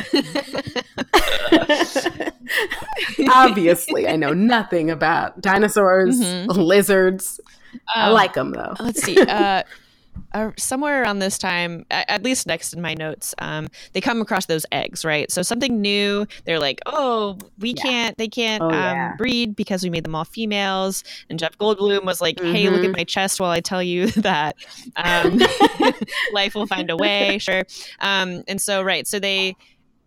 Obviously, I know nothing about dinosaurs, mm-hmm. lizards. Um, I like them though. Let's see. Uh, uh, somewhere around this time, at least next in my notes, um, they come across those eggs, right? So something new. They're like, oh, we yeah. can't, they can't oh, um, yeah. breed because we made them all females. And Jeff Goldblum was like, mm-hmm. hey, look at mm-hmm. my chest while I tell you that um, life will find a way. Sure. Um, and so, right. So they,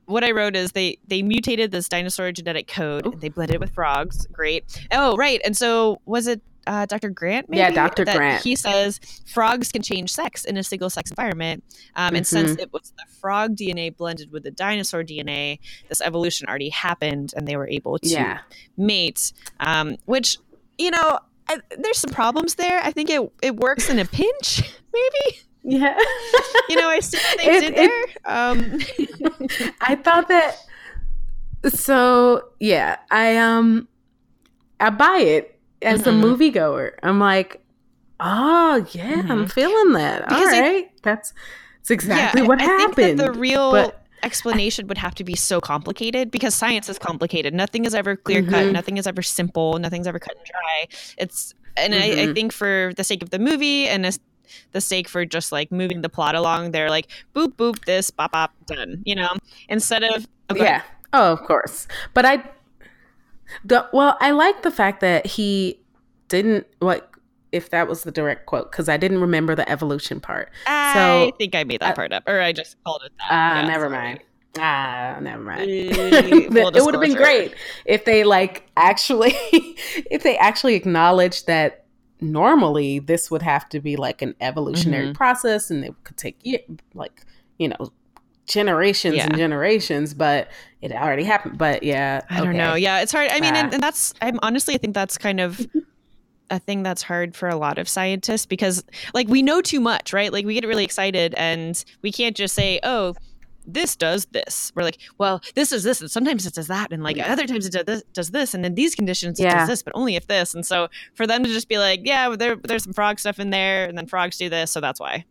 what I wrote is they they mutated this dinosaur genetic code and they blended it with frogs. Great. Oh, right. And so was it uh, Dr. Grant, maybe? Yeah, Dr. Grant. He says frogs can change sex in a single sex environment. Um, mm-hmm. And since mm-hmm. it was the frog DNA blended with the dinosaur DNA, this evolution already happened and they were able to yeah. mate, um, which, you know, I, there's some problems there. I think it, it works in a pinch, maybe. Yeah. you know, I see what they it, did it, there. Um. I thought that. So, yeah, I, um, I buy it as mm-hmm. a moviegoer. I'm like, oh yeah, mm-hmm. I'm feeling that. Because All right, I, that's that's exactly yeah, what I, happened. the real but, explanation would have to be so complicated because science is complicated. Nothing is ever clear cut. Mm-hmm. Nothing is ever simple. Nothing's ever cut and dry. It's and I, I, mm-hmm. think for the sake of the movie and the sake for just like moving the plot along, they're like boop boop this bop bop done. You know, instead of okay. yeah. Oh, of course. But I the well, I like the fact that he didn't like if that was the direct quote because I didn't remember the evolution part. I so, think I made that uh, part up, or I just called it that. Ah, uh, yeah, never sorry. mind. Ah, never mind. it would have been great if they like actually, if they actually acknowledged that normally this would have to be like an evolutionary mm-hmm. process, and it could take like you know generations yeah. and generations, but it already happened. But yeah, I don't know. Yeah, it's hard. I mean, and, and that's I'm honestly I think that's kind of a thing that's hard for a lot of scientists because like we know too much, right? Like we get really excited and we can't just say, "Oh, this does this." We're like, "Well, this is this and sometimes it does that and like yeah. other times it does this, does this and in these conditions it yeah. does this, but only if this." And so for them to just be like, "Yeah, there, there's some frog stuff in there and then frogs do this, so that's why."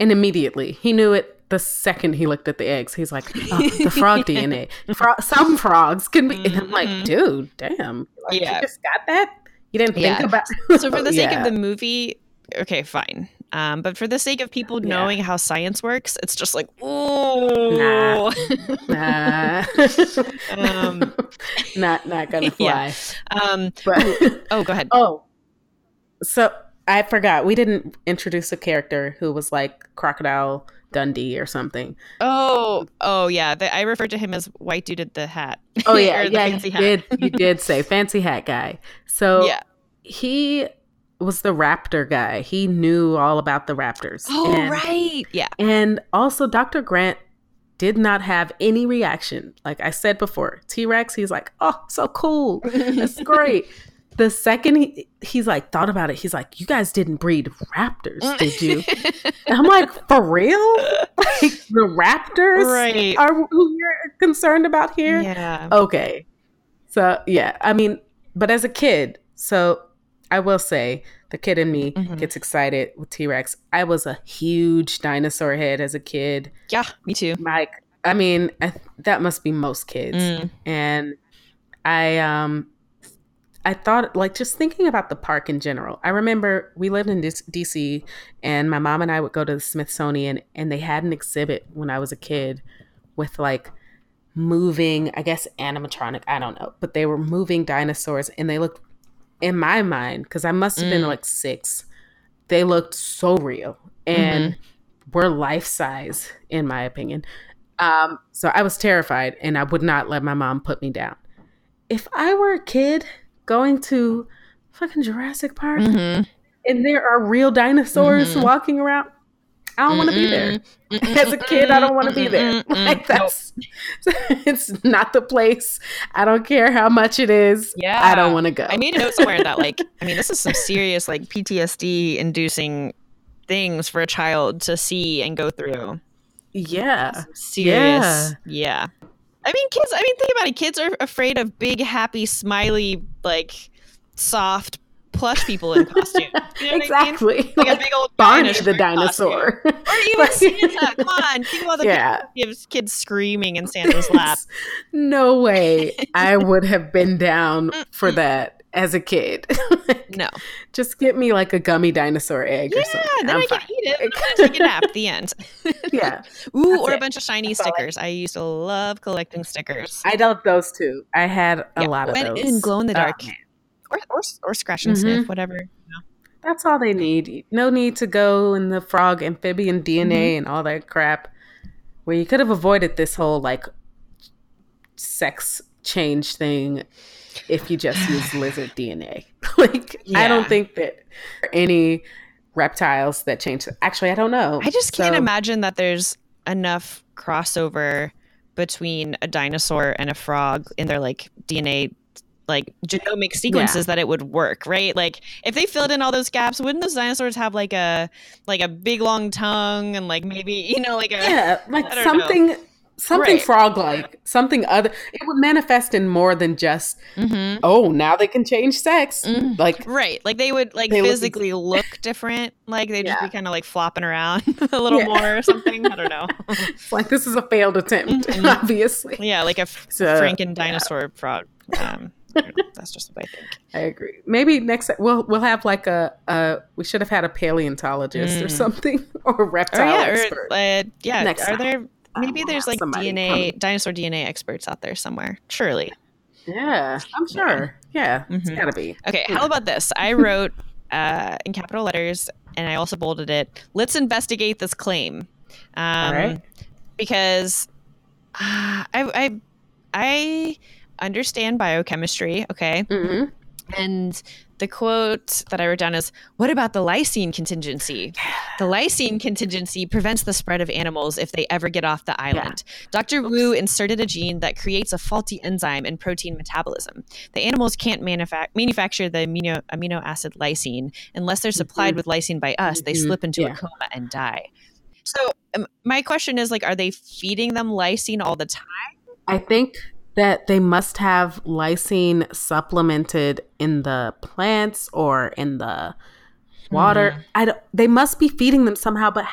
And immediately he knew it the second he looked at the eggs, he's like, oh, the frog DNA. Fro- some frogs can be. And I'm like, mm-hmm. dude, damn. Like, yeah. You just got that? You didn't think yeah. about So, for the sake yeah. of the movie, okay, fine. Um, but for the sake of people knowing yeah. how science works, it's just like, oh, nah, nah. um, not not gonna fly. Yeah. Um, but, oh, go ahead. Oh, so I forgot we didn't introduce a character who was like Crocodile Dundee or something. Oh, oh yeah. The, I referred to him as white dude at the hat. Oh yeah, yeah. You did. You did say fancy hat guy. So yeah, he was the raptor guy. He knew all about the raptors. Oh and, right, yeah. And also, Dr. Grant did not have any reaction. Like I said before, T Rex. He's like, oh, so cool. That's great the second he, he's like thought about it, he's like, "You guys didn't breed raptors, did you?" I'm like, "For real? Like the raptors right. are who you're concerned about here?" Yeah. Okay. So yeah, I mean, but as a kid, so I will say the kid in me mm-hmm. gets excited with T Rex. I was a huge dinosaur head as a kid. Yeah, me too. Like, I mean, I, that must be most kids, mm. and I um I thought, like, just thinking about the park in general. I remember we lived in DC, and my mom and I would go to the Smithsonian, and they had an exhibit when I was a kid with like moving, I guess, animatronic, I don't know, but they were moving dinosaurs, and they looked, in my mind, because I must have mm. been like six, they looked so real and mm-hmm. were life size, in my opinion. Um, so I was terrified, and I would not let my mom put me down. If I were a kid, going to fucking Jurassic Park, mm-hmm. and there are real dinosaurs mm-hmm. walking around. I don't want to be there. As a kid, I don't want to be there. Like that's it's not the place. I don't care how much it is. Yeah. I don't want to go. I made a note somewhere that like I mean this is some serious like PTSD inducing things for a child to see and go through. Yeah. serious. Yeah. yeah. I mean kids I mean think about it. Kids are afraid of big, happy, smiley, like soft plush people in costume. You know exactly. I mean? Like, like, a big old Barney the dinosaur. Costume. Or even Santa. Come on. Think about the yeah. gives kids screaming in Santa's lap. no way I would have been down for that as a kid. like, no. Just get me like a gummy dinosaur egg yeah, or something. then I'm I fine. can eat it. take a nap. At the end. yeah. Ooh, or it. a bunch of shiny That's stickers. I used to love collecting stickers. I love those too. I had a yeah. lot of and, those. And glow in the dark. Oh, or or, or scratch and mm-hmm. sniff, whatever. You know. That's all they need. No need to go in the frog amphibian DNA mm-hmm. and all that crap. Where you could have avoided this whole like sex change thing if you just use lizard DNA. like yeah. I don't think that any reptiles that change. Actually, I don't know. I just can't so, imagine that there's enough crossover between a dinosaur and a frog in their like DNA like genomic sequences yeah. that it would work, right? Like if they filled in all those gaps, wouldn't those dinosaurs have like a like a big long tongue and like maybe you know like a yeah like something know. Something right. frog like something other it would manifest in more than just mm-hmm. oh now they can change sex mm-hmm. like right like they would like they physically look, look different like they'd yeah. just be kind of like flopping around a little yeah. more or something I don't know it's like this is a failed attempt mm-hmm. obviously yeah like a so, Franken dinosaur frog um that's just what I think. I agree. Maybe next we'll we'll have like a, a we should have had a paleontologist mm. or something or reptile yeah, expert. Or, uh, yeah, next are time. there maybe there's like DNA come. dinosaur DNA experts out there somewhere? Surely. Yeah, I'm sure. Yeah, mm-hmm. it's gotta be. Okay, yeah. how about this? I wrote uh, in capital letters, and I also bolded it. Let's investigate this claim. Um, right. Because uh, I I I understand biochemistry, okay? Mm-hmm. And the quote that I wrote down is What about the lysine contingency? The lysine contingency prevents the spread of animals if they ever get off the island. Yeah. Dr. Oops. Wu inserted a gene that creates a faulty enzyme in protein metabolism. The animals can't manufa- manufacture the amino, amino acid lysine. Unless they're supplied mm-hmm. with lysine by us, mm-hmm. they slip into yeah. a coma and die. So, um, my question is like, are they feeding them lysine all the time? I think that they must have lysine supplemented in the plants or in the water. Mm-hmm. I don't, they must be feeding them somehow, but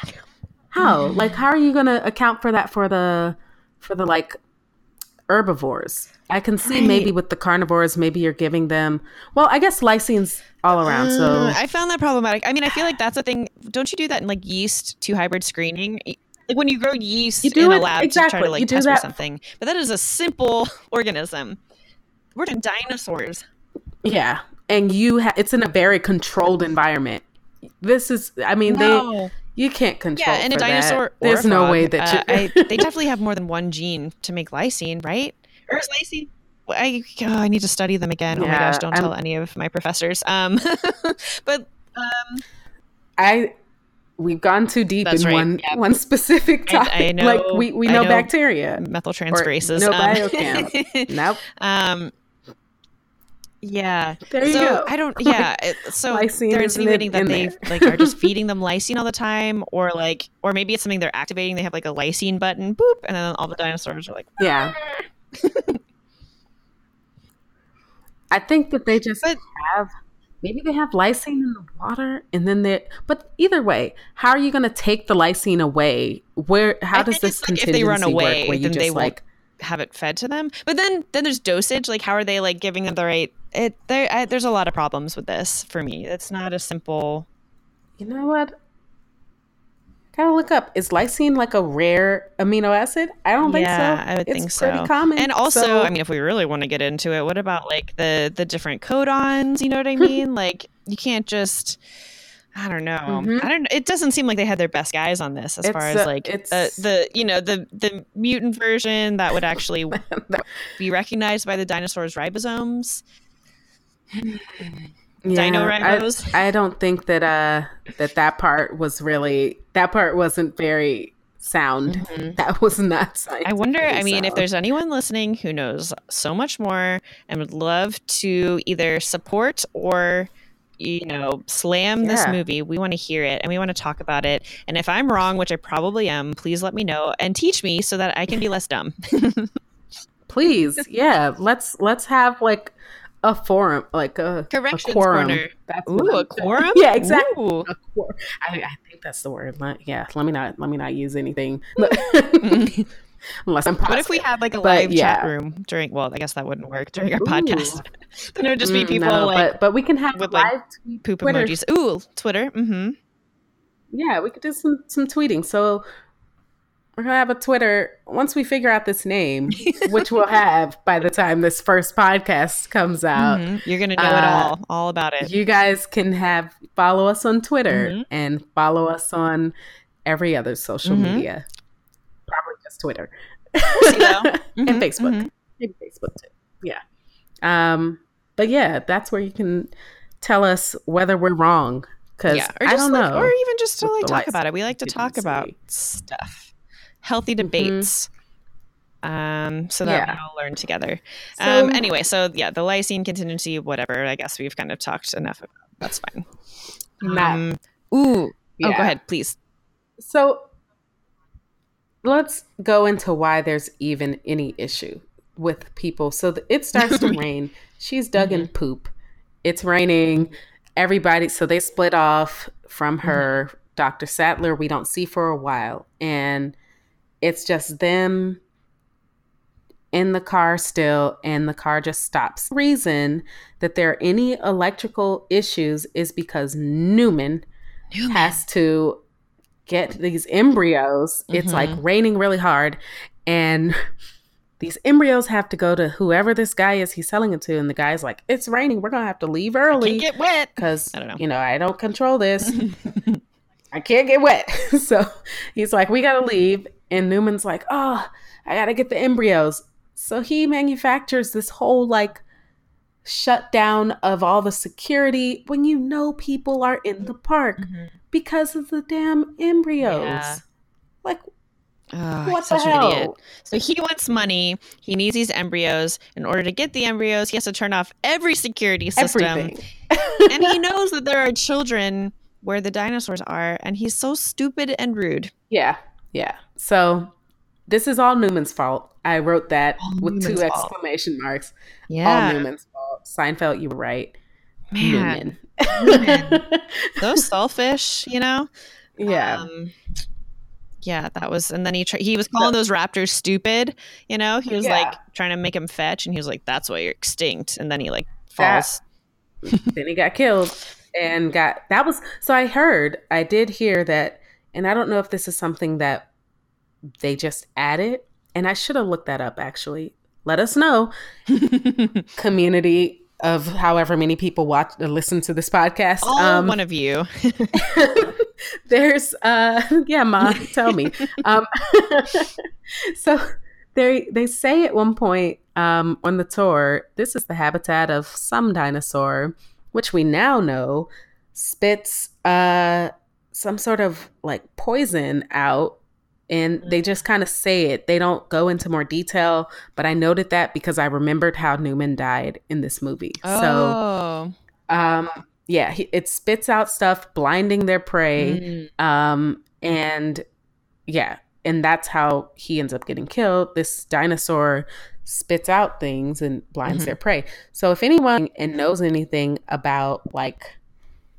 how? Mm-hmm. Like, how are you going to account for that for the for the like herbivores? I can see right. maybe with the carnivores, maybe you're giving them. Well, I guess lysine's all around. So uh, I found that problematic. I mean, I feel like that's a thing. Don't you do that in like yeast two hybrid screening? Like when you grow yeast you in a lab exactly. to try to like test that. for something. But that is a simple organism. We're in dinosaurs. Yeah, and you ha- it's in a very controlled environment. This is, I mean, no. they you can't control. Yeah, and a dinosaur. There's no frog, way that uh, I, they definitely have more than one gene to make lysine, right? Or is lysine? I oh, I need to study them again. Yeah, oh my gosh! Don't I'm, tell any of my professors. Um, but um, I we've gone too deep That's in right. one yep. one specific topic. I, I know, like we, we know, know bacteria, methyltransferases. No um, biochem. nope. Um, yeah. There you so, go. I don't. Yeah. so they're insinuating that they like are just feeding them lysine all the time, or like, or maybe it's something they're activating. They have like a lysine button, boop, and then all the dinosaurs are like, yeah. I think that they just but, have maybe they have lysine in the water and then they but either way how are you going to take the lysine away? Where how does this like if they run away work, then they like have it fed to them? But then then there's dosage like how are they like giving them the right it there I, there's a lot of problems with this for me. It's not a simple you know what Gotta look up. Is lysine like a rare amino acid? I don't think yeah, so. I would it's think so. Pretty common. And also, so. I mean, if we really want to get into it, what about like the the different codons? You know what I mean? like you can't just. I don't know. Mm-hmm. I don't. It doesn't seem like they had their best guys on this, as it's far as like the, the you know the the mutant version that would actually be recognized by the dinosaurs' ribosomes. Dino rhinos. I, I don't think that uh that that part was really that part wasn't very sound. Mm-hmm. That was not. I wonder, I mean, sound. if there's anyone listening who knows so much more and would love to either support or you know, slam yeah. this movie. We want to hear it and we want to talk about it. And if I'm wrong, which I probably am, please let me know and teach me so that I can be less dumb. please. Yeah. Let's let's have like a forum, like a, Corrections a quorum. Corner. That's Ooh, a quorum? yeah, exactly. I, I, think that's the word. Yeah, let me not let me not use anything. Unless I'm What if we had like a but, live yeah. chat room during? Well, I guess that wouldn't work during our Ooh. podcast. then it would just be mm, people no, like, but, but we can have with live like poop Twitter. emojis. Ooh, Twitter. Mm-hmm. Yeah, we could do some some tweeting. So we're gonna have a Twitter once we figure out this name, which we'll have by the time this first podcast comes out. Mm-hmm. You're gonna know uh, it all, all about it. You guys can have follow us on Twitter mm-hmm. and follow us on every other social mm-hmm. media. Probably just Twitter and mm-hmm. Facebook. Mm-hmm. Maybe Facebook too. Yeah. Um, but yeah, that's where you can tell us whether we're wrong. Because yeah, I don't like, know, or even just to like talk about it. We like to talk about stuff healthy mm-hmm. debates. Mm-hmm. Um, so that yeah. we all learn together. So, um, anyway, so yeah, the lysine contingency, whatever. I guess we've kind of talked enough about. That's fine. Um, ooh, yeah. oh, go ahead, please. So let's go into why there's even any issue with people. So the, it starts to rain. She's dug mm-hmm. in poop. It's raining. Everybody, so they split off from her. Mm-hmm. Dr. Sattler, we don't see for a while. And it's just them in the car still and the car just stops. The reason that there are any electrical issues is because Newman, Newman. has to get these embryos. Mm-hmm. It's like mm-hmm. raining really hard and these embryos have to go to whoever this guy is he's selling it to and the guy's like it's raining we're gonna have to leave early get wet because i don't know you know i don't control this i can't get wet so he's like we gotta leave and Newman's like, oh, I gotta get the embryos. So he manufactures this whole like shutdown of all the security when you know people are in the park mm-hmm. because of the damn embryos. Yeah. Like, Oh, what an idiot. So he wants money. He needs these embryos. In order to get the embryos, he has to turn off every security system. and he knows that there are children where the dinosaurs are, and he's so stupid and rude. Yeah. Yeah. So this is all Newman's fault. I wrote that all with Newman's two fault. exclamation marks. Yeah. All Newman's fault. Seinfeld, you were right. Man. Newman. so selfish, you know? Yeah. Um, yeah, that was, and then he he was calling those raptors stupid. You know, he was yeah. like trying to make him fetch, and he was like, "That's why you're extinct." And then he like falls. That, then he got killed, and got that was. So I heard, I did hear that, and I don't know if this is something that they just added. And I should have looked that up actually. Let us know. Community of however many people watch or listen to this podcast. All um, one of you. there's uh yeah, ma, tell me. Um so they they say at one point um on the tour, this is the habitat of some dinosaur, which we now know spits uh some sort of like poison out and they mm-hmm. just kind of say it. They don't go into more detail, but I noted that because I remembered how Newman died in this movie. Oh. So, um, yeah, he, it spits out stuff, blinding their prey, mm. um, and yeah, and that's how he ends up getting killed. This dinosaur spits out things and blinds mm-hmm. their prey. So, if anyone and knows anything about like,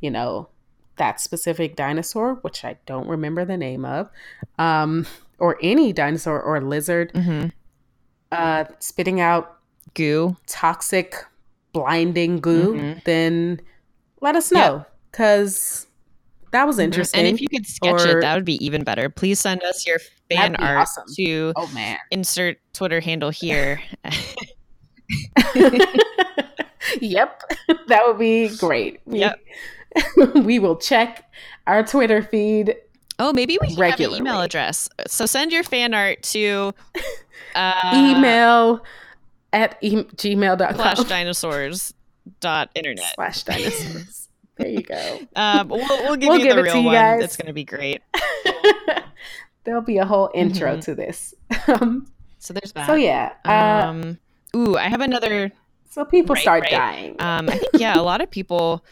you know, that specific dinosaur, which I don't remember the name of, um, or any dinosaur or lizard, mm-hmm. uh, spitting out goo, toxic, blinding goo, mm-hmm. then let us know because that was interesting. And if you could sketch or, it, that would be even better. Please send us your fan art awesome. to oh man insert Twitter handle here. yep, that would be great. Yep. we will check our Twitter feed. Oh, maybe we can have an email address. So send your fan art to uh, email at e- gmail.com slash dinosaurs dot internet slash dinosaurs. There you go. Um, we'll, we'll give We'll you give the it to real one. guys. It's going to be great. There'll be a whole intro Mhm. to this. Um, So there's that. so yeah. Uh, Um, ooh, I have another. so people right, start right. dying. Um, I think yeah, a lot of people.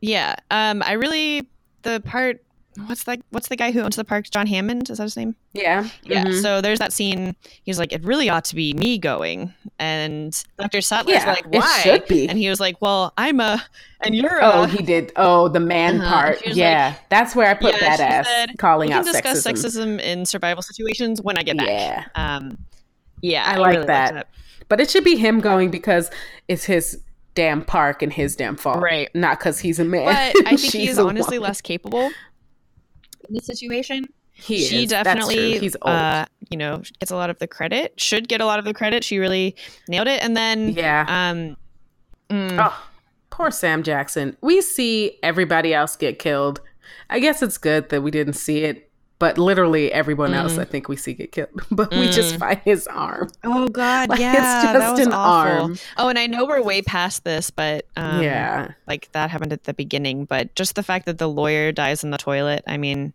Yeah. Um, I really the part. What's that? What's the guy who owns the parks? John Hammond is that his name? yeah. Yeah. Mhm. So there's that scene. He's like, it really ought to be me going, and Dr. Sattler's Yeah, like, it why? should be. And he was like, well, I'm a, and you're Oh, a. he did. Oh, the man Uh-huh. part. Yeah, that's where I put Yeah, badass said, calling we can out discuss sexism. sexism. in survival situations when I get back. Yeah, Um, yeah, I like really that. but it should be him going because it's his damn park and his damn fault, Right. Not because he's a man. But I think he's honestly woman. less capable in this situation. He she is. Definitely, He's old. uh, you know, gets a lot of the credit. Should get a lot of the credit. She really nailed it. And then, yeah. um, mm, Oh, poor Sam Jackson. We see everybody else get killed. I guess it's good that we didn't see it, but literally everyone else Mm. I think we see get killed. But we just Mm. find his arm. oh god, Like, yeah, it's that was an awful. arm. Oh, and I know we're way past this, but um, yeah. like that happened at the beginning. But just the fact that the lawyer dies in the toilet, I mean.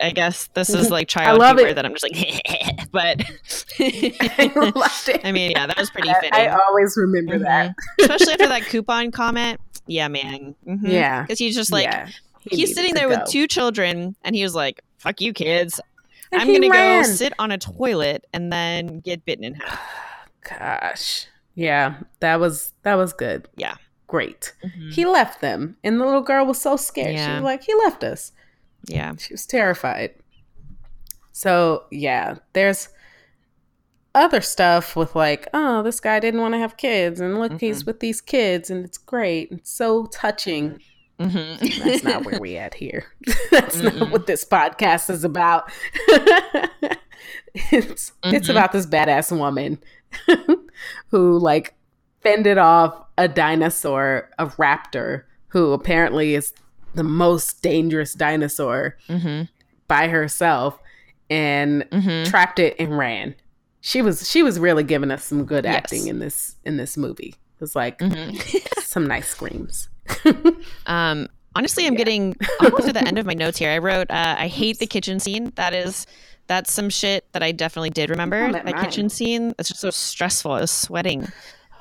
I guess this is like child love humor that I'm just like, but I loved it. I mean, yeah, that was pretty I, fitting. I always remember that. Mhm. Especially after that coupon comment. Yeah, man. Mhm. Yeah. Because he's just like, yeah. He he's sitting there go. with two children, and he was like, fuck you, kids. And I'm going to ran. go sit on a toilet and then get bitten in half. Gosh. Yeah, that was that was good. Yeah. Great. Mhm. He left them, and the little girl was so scared. She was like, "He left us." Yeah. She was terrified. So yeah, there's other stuff with like, oh, this guy didn't want to have kids, and look, he's with these kids, and it's great. It's so touching. Mhm. That's not where we at here. That's not Mm-mm. what this podcast is about. it's it's Mhm. about this badass woman who like fended off a dinosaur, a raptor, who apparently is the most dangerous dinosaur Mhm. by herself and Mhm. trapped it and ran. She was she was really giving us some good Yes. acting in this in this movie. It was like Mhm. some nice screams. Um, honestly, I'm Yeah. getting almost to the end of my notes here. I wrote, uh, I hate the kitchen scene. That is, that's some shit that I definitely did remember. That mine. kitchen scene, it's just so stressful. I was sweating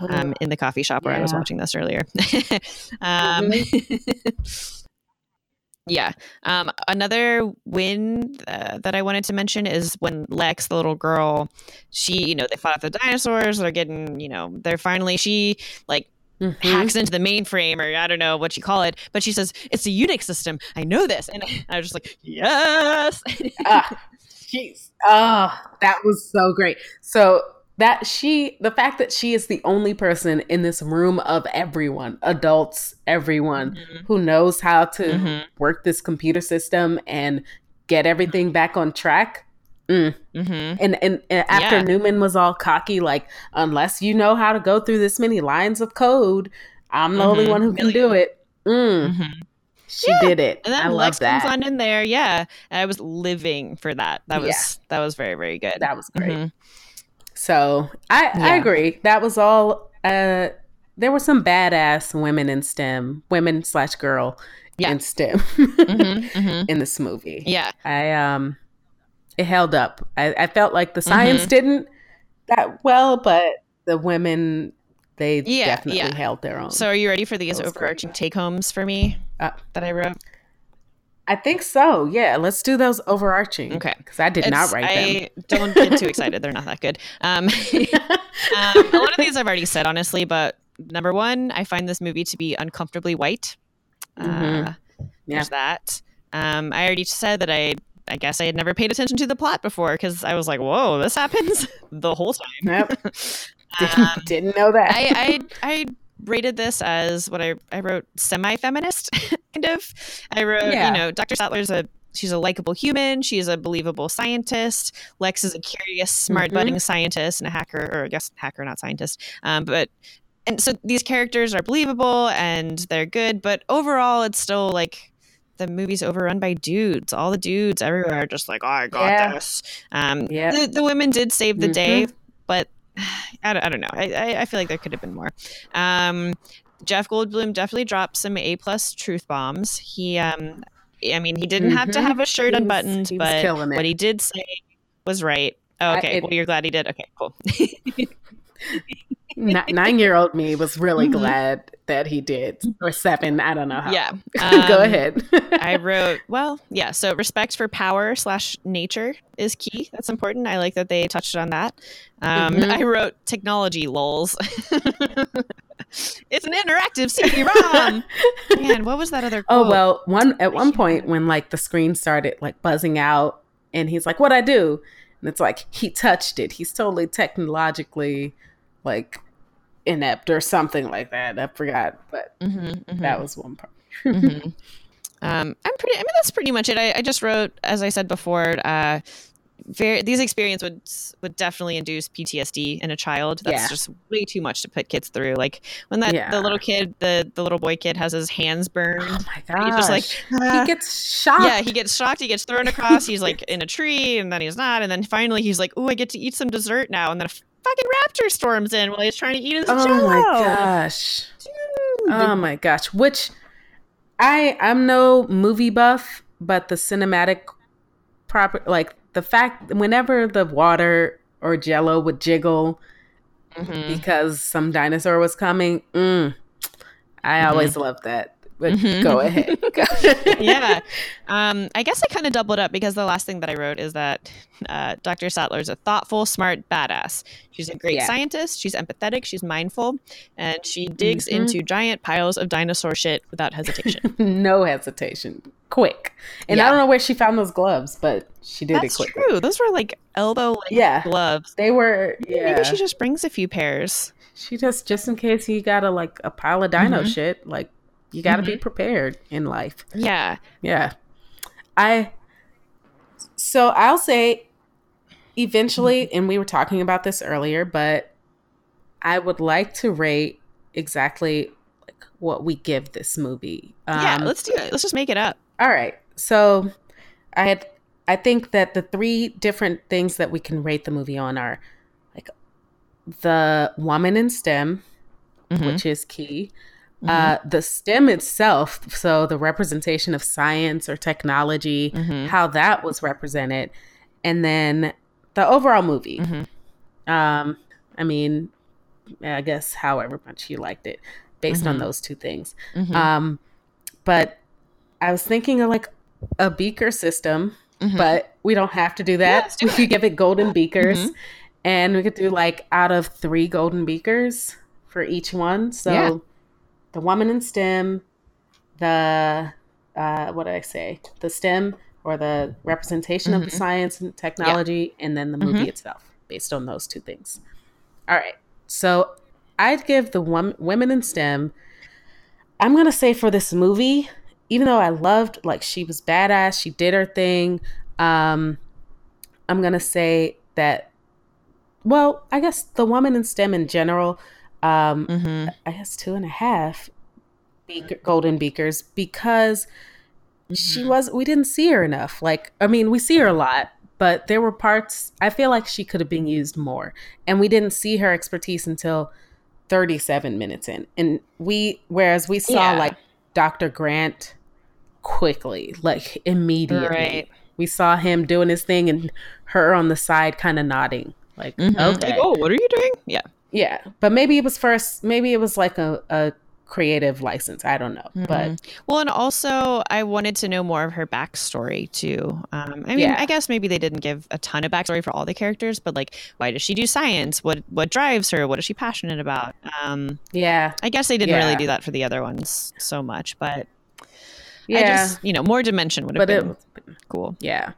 um, in the coffee shop where I was watching this earlier. um, yeah. Um, another win uh, that I wanted to mention is when Lex, the little girl, she, you know, they fought off the dinosaurs. They're getting, you know, they're finally, she like Mhm. hacks into the mainframe or I don't know what you call it, but she says it's a Unix system. I know this, and I was just like, yes. Ah, Jeez. Oh, that was so great. So that she the fact that she is the only person in this room of everyone, adults, everyone Mhm. who knows how to Mhm. work this computer system and get everything back on track. Mm. Mhm. And, and and after Yeah. Newman was all cocky, like, unless you know how to go through this many lines of code, I'm the only Mhm. one who can do it. Mm. Mhm. She did it. And then I love Lex that. comes on in there. Yeah, I was living for that. That was Yeah. that was very very good. That was great. Mhm. So I, I agree. That was all. Uh, there were some badass women in STEM, women slash girl Yeah. in STEM Mhm. Mhm. in this movie. Yeah. I um, it held up. I, I felt like the science Mm-hmm. didn't that well, but the women they Yeah, definitely yeah. held their own. So are you ready for these That was great. overarching take homes for me Uh, that I wrote? I think so. Yeah, let's do those overarching. Okay. because I did not write I don't get too excited. They're not that good. Um, um, a lot of these I've already said, honestly, but number one, I find this movie to be uncomfortably white. Uh, Mhm. Yeah. There's that. Um, I already said that I, I guess I had never paid attention to the plot before because I was like, "Whoa, this happens the whole time." Yep. Didn't, Um, didn't know that. I, I I rated this as what I I wrote semi-feminist kind of. I wrote Yeah. you know Dr. Sattler's a she's a likable human. She's a believable scientist. Lex is a curious, smart, Mhm. budding scientist and a hacker, or I guess hacker, not scientist. Um, but and so these characters are believable and they're good, but overall, it's still like. The movie's overrun by dudes. All the dudes everywhere are just like, "Oh, I got Yeah. this." Um, Yeah. the, the women did save Mm-hmm. the day, but I don't, I don't know. I, I, feel like there could have been more. Um, Jeff Goldblum definitely dropped some A plus truth bombs. He, um, I mean, he didn't mm-hmm. have to mm-hmm. have a shirt he unbuttoned, was, he but what he did say was right. Oh, okay. I, it, well, you're glad he did. Okay, cool. nine year old me was really mm-hmm. glad that he did, or seven. I don't know how. Yeah. Um, Go ahead. I wrote, well, yeah. So respect for power slash nature is key. That's important. I like that they touched on that. Um, mm-hmm. I wrote technology lols. it's an interactive CD-ROM. Man, what was that other? Oh, quote? Oh well, one at one point when like the screen started like buzzing out, and he's like, "What I do?" And it's like he touched it. He's totally technologically like inept or something like that. I forgot, but mm-hmm, mm-hmm. that was one part. mm-hmm. um, I'm pretty. I mean, that's pretty much it. I, I just wrote, as I said before, uh, very, these experiences would would definitely induce PTSD in a child. That's yeah. just way too much to put kids through. Like when that yeah. the little kid, the the little boy kid has his hands burned. Oh my god! He's just like ah. he gets shocked. Yeah, he gets shocked. He gets thrown across. he's like in a tree, and then he's not. And then finally, he's like, "Oh, I get to eat some dessert now." And then fucking raptor storms in while he's trying to eat his oh jello. my gosh Dude. oh my gosh which i i'm no movie buff but the cinematic proper like the fact whenever the water or jello would jiggle mm-hmm. because some dinosaur was coming mm, i mm-hmm. always loved that but mm-hmm. go ahead. yeah. Um, I guess I kind of doubled up because the last thing that I wrote is that uh, Dr. Sattler is a thoughtful, smart badass. She's a great yeah. scientist. She's empathetic. She's mindful. And she digs mm-hmm. into giant piles of dinosaur shit without hesitation. no hesitation. Quick. And yeah. I don't know where she found those gloves, but she did That's it quick. true. Those were like elbow yeah. gloves. They were, yeah. Maybe she just brings a few pairs. She just, just in case he got a like a pile of dino mm-hmm. shit, like you got to mm-hmm. be prepared in life. Yeah. Yeah. I, so I'll say eventually, mm-hmm. and we were talking about this earlier, but I would like to rate exactly like what we give this movie. Um, yeah, let's do it. Let's just make it up. All right. So I had, I think that the three different things that we can rate the movie on are like the woman in STEM, mm-hmm. which is key. Mm-hmm. Uh, the STEM itself, so the representation of science or technology, mm-hmm. how that was represented, and then the overall movie. Mm-hmm. Um, I mean, I guess however much you liked it, based on mm-hmm. those two things. Mm-hmm. Um, but I was thinking of like a beaker system, mm-hmm. but we don't have to do that. Yeah, do we could give it golden beakers, and we could do like out of three golden beakers for each one. So. Yeah the woman in STEM, the uh, what did I say? The STEM or the representation mm-hmm. of the mm-hmm. science and technology, yeah. and then the movie mm-hmm. itself, based on those two things. All right, so I'd give the wom- women in STEM. I'm gonna say for this movie, even though I loved, like she was badass, she did her thing. Um, I'm gonna say that. Well, I guess the woman in STEM in general um, mm-hmm. I guess two and a half beaker, golden beakers because mm-hmm. she was, we didn't see her enough. Like, I mean, we see her a lot, but there were parts, I feel like she could have been used more. And we didn't see her expertise until 37 minutes in. And we, whereas we saw yeah. like Dr. Grant quickly, like immediately. Right. We saw him doing his thing and her on the side kind of nodding. Like, mm-hmm. okay. Like, oh, what are you doing? Yeah. Yeah, but maybe it was first. Maybe it was like a, a creative license. I don't know, mm-hmm. but well, and also I wanted to know more of her backstory too. Um, I mean, yeah. I guess maybe they didn't give a ton of backstory for all the characters, but like, why does she do science? What what drives her? What is she passionate about? Um, yeah, I guess they didn't yeah. really do that for the other ones so much, but yeah, I just you know more dimension would have been it, cool. Yeah,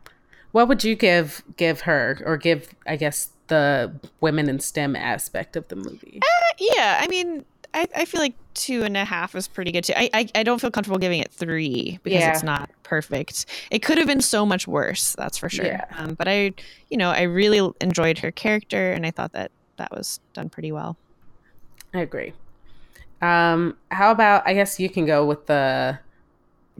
what would you give give her or give? I guess the women in STEM aspect of the movie. Uh, yeah, I mean, I, I feel like two and a half is pretty good too. I, I, I don't feel comfortable giving it three because yeah. it's not perfect. It could have been so much worse, that's for sure. Yeah. Um, but I, you know, I really enjoyed her character and I thought that that was done pretty well. I agree. Um, how about, I guess you can go with the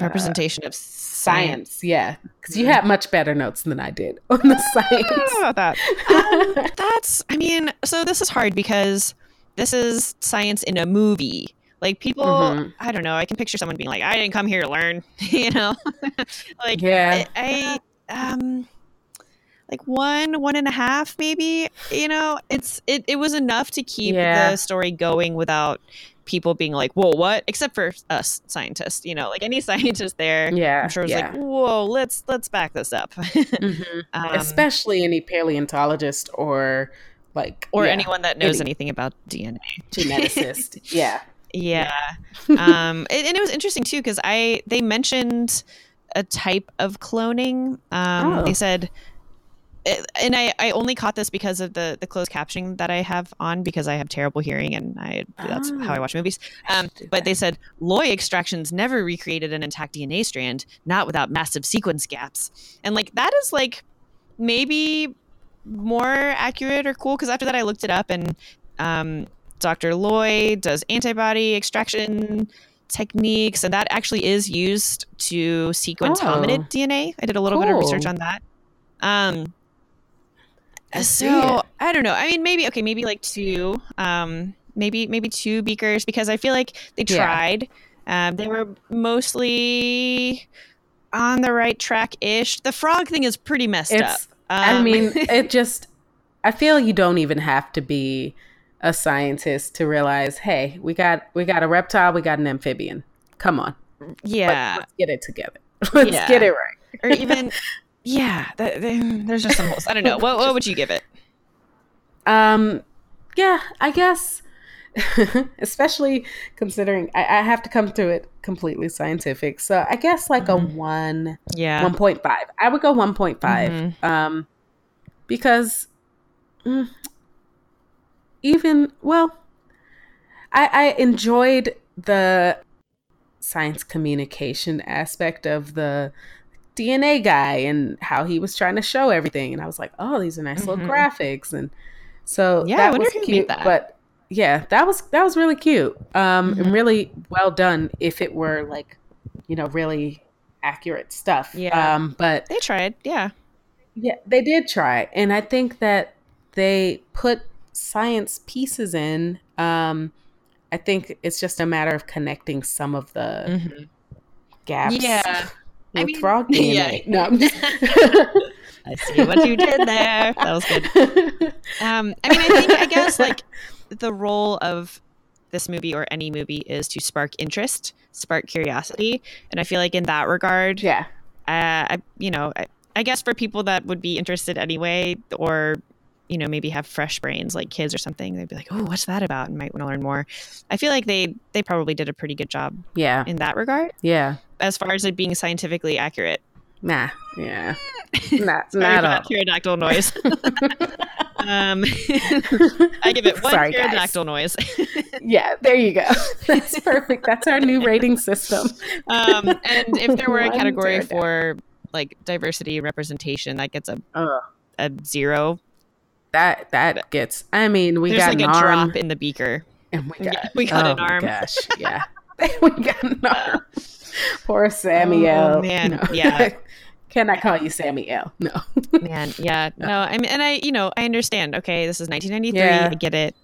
representation uh, of science. Yeah, because you had much better notes than I did on the science. about that. Um, that's. I mean, so this is hard because this is science in a movie. Like people, mm-hmm. I don't know. I can picture someone being like, "I didn't come here to learn," you know. like, yeah, I, I um like one one and a half maybe you know it's it, it was enough to keep yeah. the story going without people being like whoa what? Except for us scientists you know like any scientist there yeah i'm sure was yeah. like whoa let's let's back this up. Mm-hmm. um, especially any paleontologist or like or yeah, anyone that knows any, anything about dna geneticist. Yeah. Yeah, um and, and, it was interesting too because i they mentioned a type of cloning. Um oh. they said and I, I only caught this because of the the closed captioning that I have on because I have terrible hearing and I that's oh, how I ah. watch movies. Um, but they said Loy extractions never recreated an intact DNA strand, not without massive sequence gaps. And like that is like maybe more accurate or cool because after that I looked it up and um, Dr. Loy does antibody extraction techniques and that actually is used to sequence oh, hominid DNA. I did a little cool. bit of research on that. Um, so I don't know. I mean, maybe okay, maybe like two, um, maybe maybe two beakers because I feel like they tried. Yeah. Um, they were mostly on the right track ish. The frog thing is pretty messed it's, up. Um, I mean, it just. I feel you don't even have to be a scientist to realize, hey, we got we got a reptile, we got an amphibian. Come on, yeah, let's, let's get it together. let's yeah. get it right. or even yeah, that, there's just some holes. I don't know. What, what would you give it? Um, yeah, I guess, especially considering I, I, have to come to it completely scientific. So I guess like mm-hmm. a one, yeah, one point five. I would go one point five. mm-hmm. um, because mm, even well, I, I enjoyed the science communication aspect of the DNA guy and how he was trying to show everything. And I was like, oh, these are nice mm-hmm. little graphics. And so yeah, that was cute. But yeah, that was that was really cute. Um mm-hmm. and really well done if it were like, you know, really accurate stuff. Yeah. Um but they tried, yeah. Yeah, they did try. And I think that they put science pieces in. Um I think it's just a matter of connecting some of the mm-hmm. gaps. Yeah with I mean, frog DNA. Yeah. No, I'm just. I see what you did there. That was good. Um, I mean, I think I guess like the role of this movie or any movie is to spark interest, spark curiosity, and I feel like in that regard, yeah, uh, I, you know, I, I guess for people that would be interested anyway, or you know maybe have fresh brains like kids or something they'd be like oh what's that about and might want to learn more i feel like they they probably did a pretty good job yeah in that regard yeah as far as it being scientifically accurate. Nah yeah. Not, not at all. pterodactyl noise. Um i give it one Sorry, pterodactyl guys. noise. Yeah there you go. That's perfect. That's our new rating system. Um and if there were a category for like diversity representation that gets a uh. a zero. That that gets. I mean, we There's got like an a arm, drop in the beaker, and we got yeah, we got oh an arm. Gosh, yeah, we got an arm. Poor Samuel. Oh, man, no. yeah. Can I call you Samuel? No. man, yeah. No, I mean, and I, you know, I understand. Okay, this is 1993. Yeah. I get it.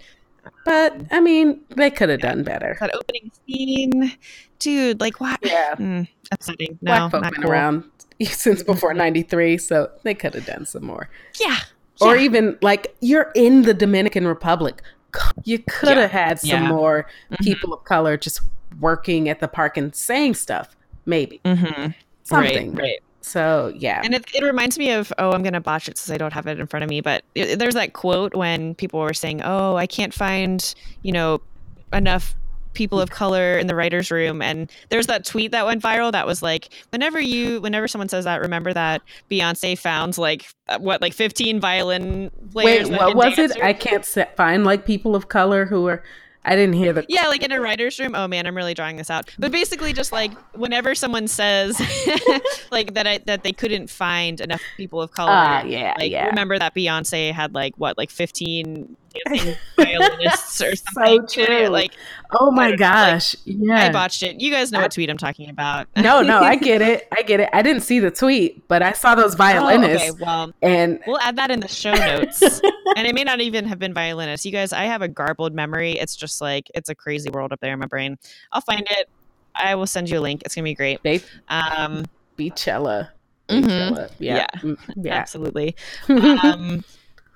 But I mean, they could have done better. That opening scene, dude. Like, what? Yeah, mm, upsetting. No, Black folk been cool. around since before '93, so they could have done some more. Yeah, or even like you're in the Dominican Republic. You could have yeah. had some yeah. more mm-hmm. people of color just working at the park and saying stuff, maybe mm-hmm. something. Right, right. So yeah, and it, it reminds me of oh, I'm gonna botch it since I don't have it in front of me. But it, there's that quote when people were saying, "Oh, I can't find you know enough people of color in the writers room and there's that tweet that went viral that was like whenever you whenever someone says that remember that beyonce found like uh, what like 15 violin players wait what was it i can't find like people of color who are I didn't hear the. Yeah, like in a writer's room. Oh man, I'm really drawing this out. But basically, just like whenever someone says, like that, I, that they couldn't find enough people of color. Uh, yeah, like, yeah. Remember that Beyonce had like what, like 15 dancing violinists or something. so true. Like, oh my gosh, like, yeah. I botched it. You guys know what tweet I'm talking about. no, no, I get it. I get it. I didn't see the tweet, but I saw those Oh, violinists. okay, well, And we'll add that in the show notes. and it may not even have been violinists. You guys, I have a garbled memory. It's just like it's a crazy world up there in my brain. I'll find it. I will send you a link. It's gonna be great. they Um, Beychella. Mhm. Yeah. Yeah. Mm, yeah. absolutely. um,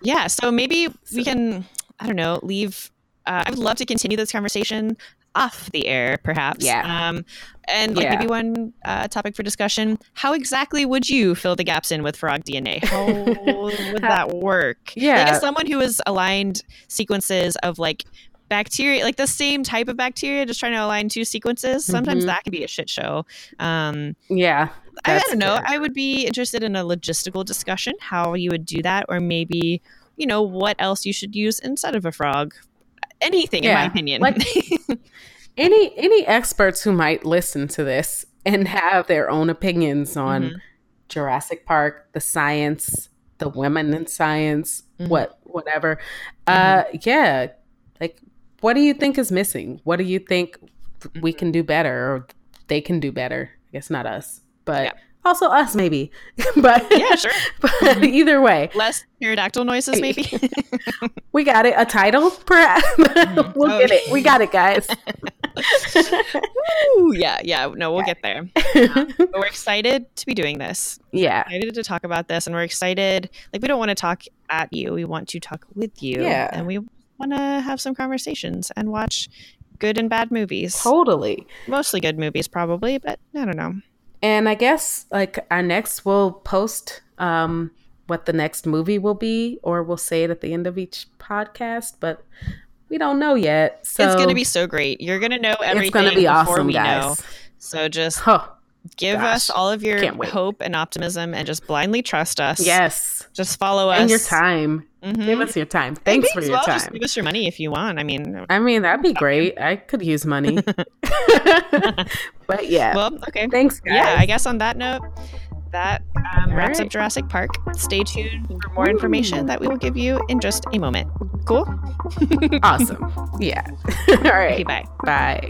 yeah, so maybe we can, I don't know, leave. Uh, I would love to continue this conversation off the air, perhaps. Yeah. Um, and like Yeah. maybe one uh, topic for discussion: How exactly would you fill the gaps in with frog DNA? How would that work? Yeah. Like as someone who has aligned sequences of like bacteria, like the same type of bacteria, just trying to align two sequences. Sometimes Mhm. that can be a shit show. Um, yeah. I, I don't know. fair. I would be interested in a logistical discussion, how you would do that, or maybe, you know, what else you should use instead of a frog. Anything, in my opinion. like- any any experts who might listen to this and have their own opinions on Mhm. Jurassic Park, the science, the women in science, Mhm. what whatever. Uh yeah. Like what do you think is missing? What do you think we can mm-hmm. do better or they can do better? I guess not us, but Yeah. also us maybe. but yeah, sure. but mm-hmm. either way, Less pterodactyl noises, maybe. we got it. A title, perhaps. Mm-hmm. we'll Oh. get it. We got it, guys. Ooh, yeah, yeah. No, we'll get there. Um, but we're excited to be doing this. yeah. Excited to talk about this, and we're excited. Like we don't want to talk at you. We want to talk with you. Yeah. And we want to have some conversations and watch good and bad movies. Totally. Mostly good movies, probably, but I don't know. And I guess like our next we'll post um what the next movie will be or we'll say it at the end of each podcast, but we don't know yet. So it's going to be so great. You're going to know everything it's gonna be before awesome, we guys. know. So just Huh. Give gosh. us all of your hope and optimism and just blindly trust us. Yes. Just follow us. And your time. Mhm. Give us your time. Thanks for your well, Just time. give us your money if you want. I mean, I mean, that'd be great. I could use money. but yeah. well, okay. Thanks, guys. Yeah, I guess on that note, that um, wraps up. Jurassic Park. Stay tuned for more information that we will give you in just a moment. Cool? awesome. Yeah. All right. Okay, bye. Bye.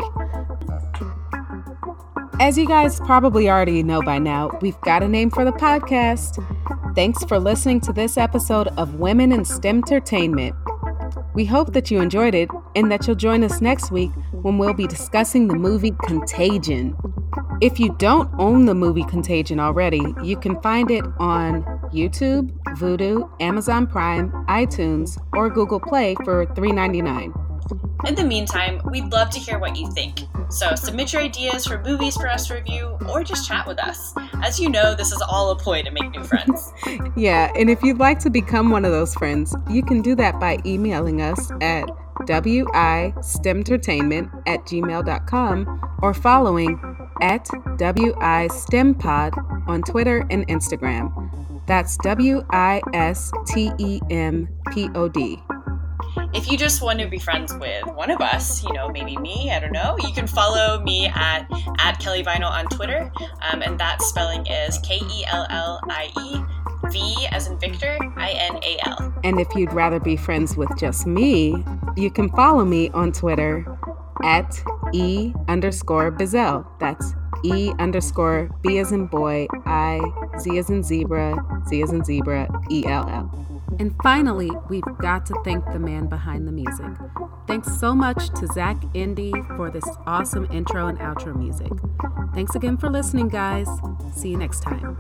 As you guys probably already know by now, we've got a name for the podcast. Thanks for listening to this episode of Women in STEM Entertainment. We hope that you enjoyed it and that you'll join us next week when we'll be discussing the movie Contagion. If you don't own the movie Contagion already, you can find it on YouTube, Vudu, Amazon Prime, iTunes, or Google Play for $3.99. In the meantime, we'd love to hear what you think. So submit your ideas for movies for us to review or just chat with us. As you know, this is all a ploy to make new friends. Yeah, and if you'd like to become one of those friends, you can do that by emailing us at wistemtertainment at gmail.com or following at wistempod on Twitter and Instagram. That's W I S T E M P O D. If you just want to be friends with one of us, you know, maybe me, I don't know, you can follow me at, at Kellie Vinal on Twitter. Um, and that spelling is K E L L I E V as in Victor, I N A L. And if you'd rather be friends with just me, you can follow me on Twitter at E underscore Bizzell. That's E underscore B as in boy, I, Z as in zebra, Z as in zebra, E L L. And finally, we've got to thank the man behind the music. Thanks so much to Zach Indy for this awesome intro and outro music. Thanks again for listening, guys. See you next time.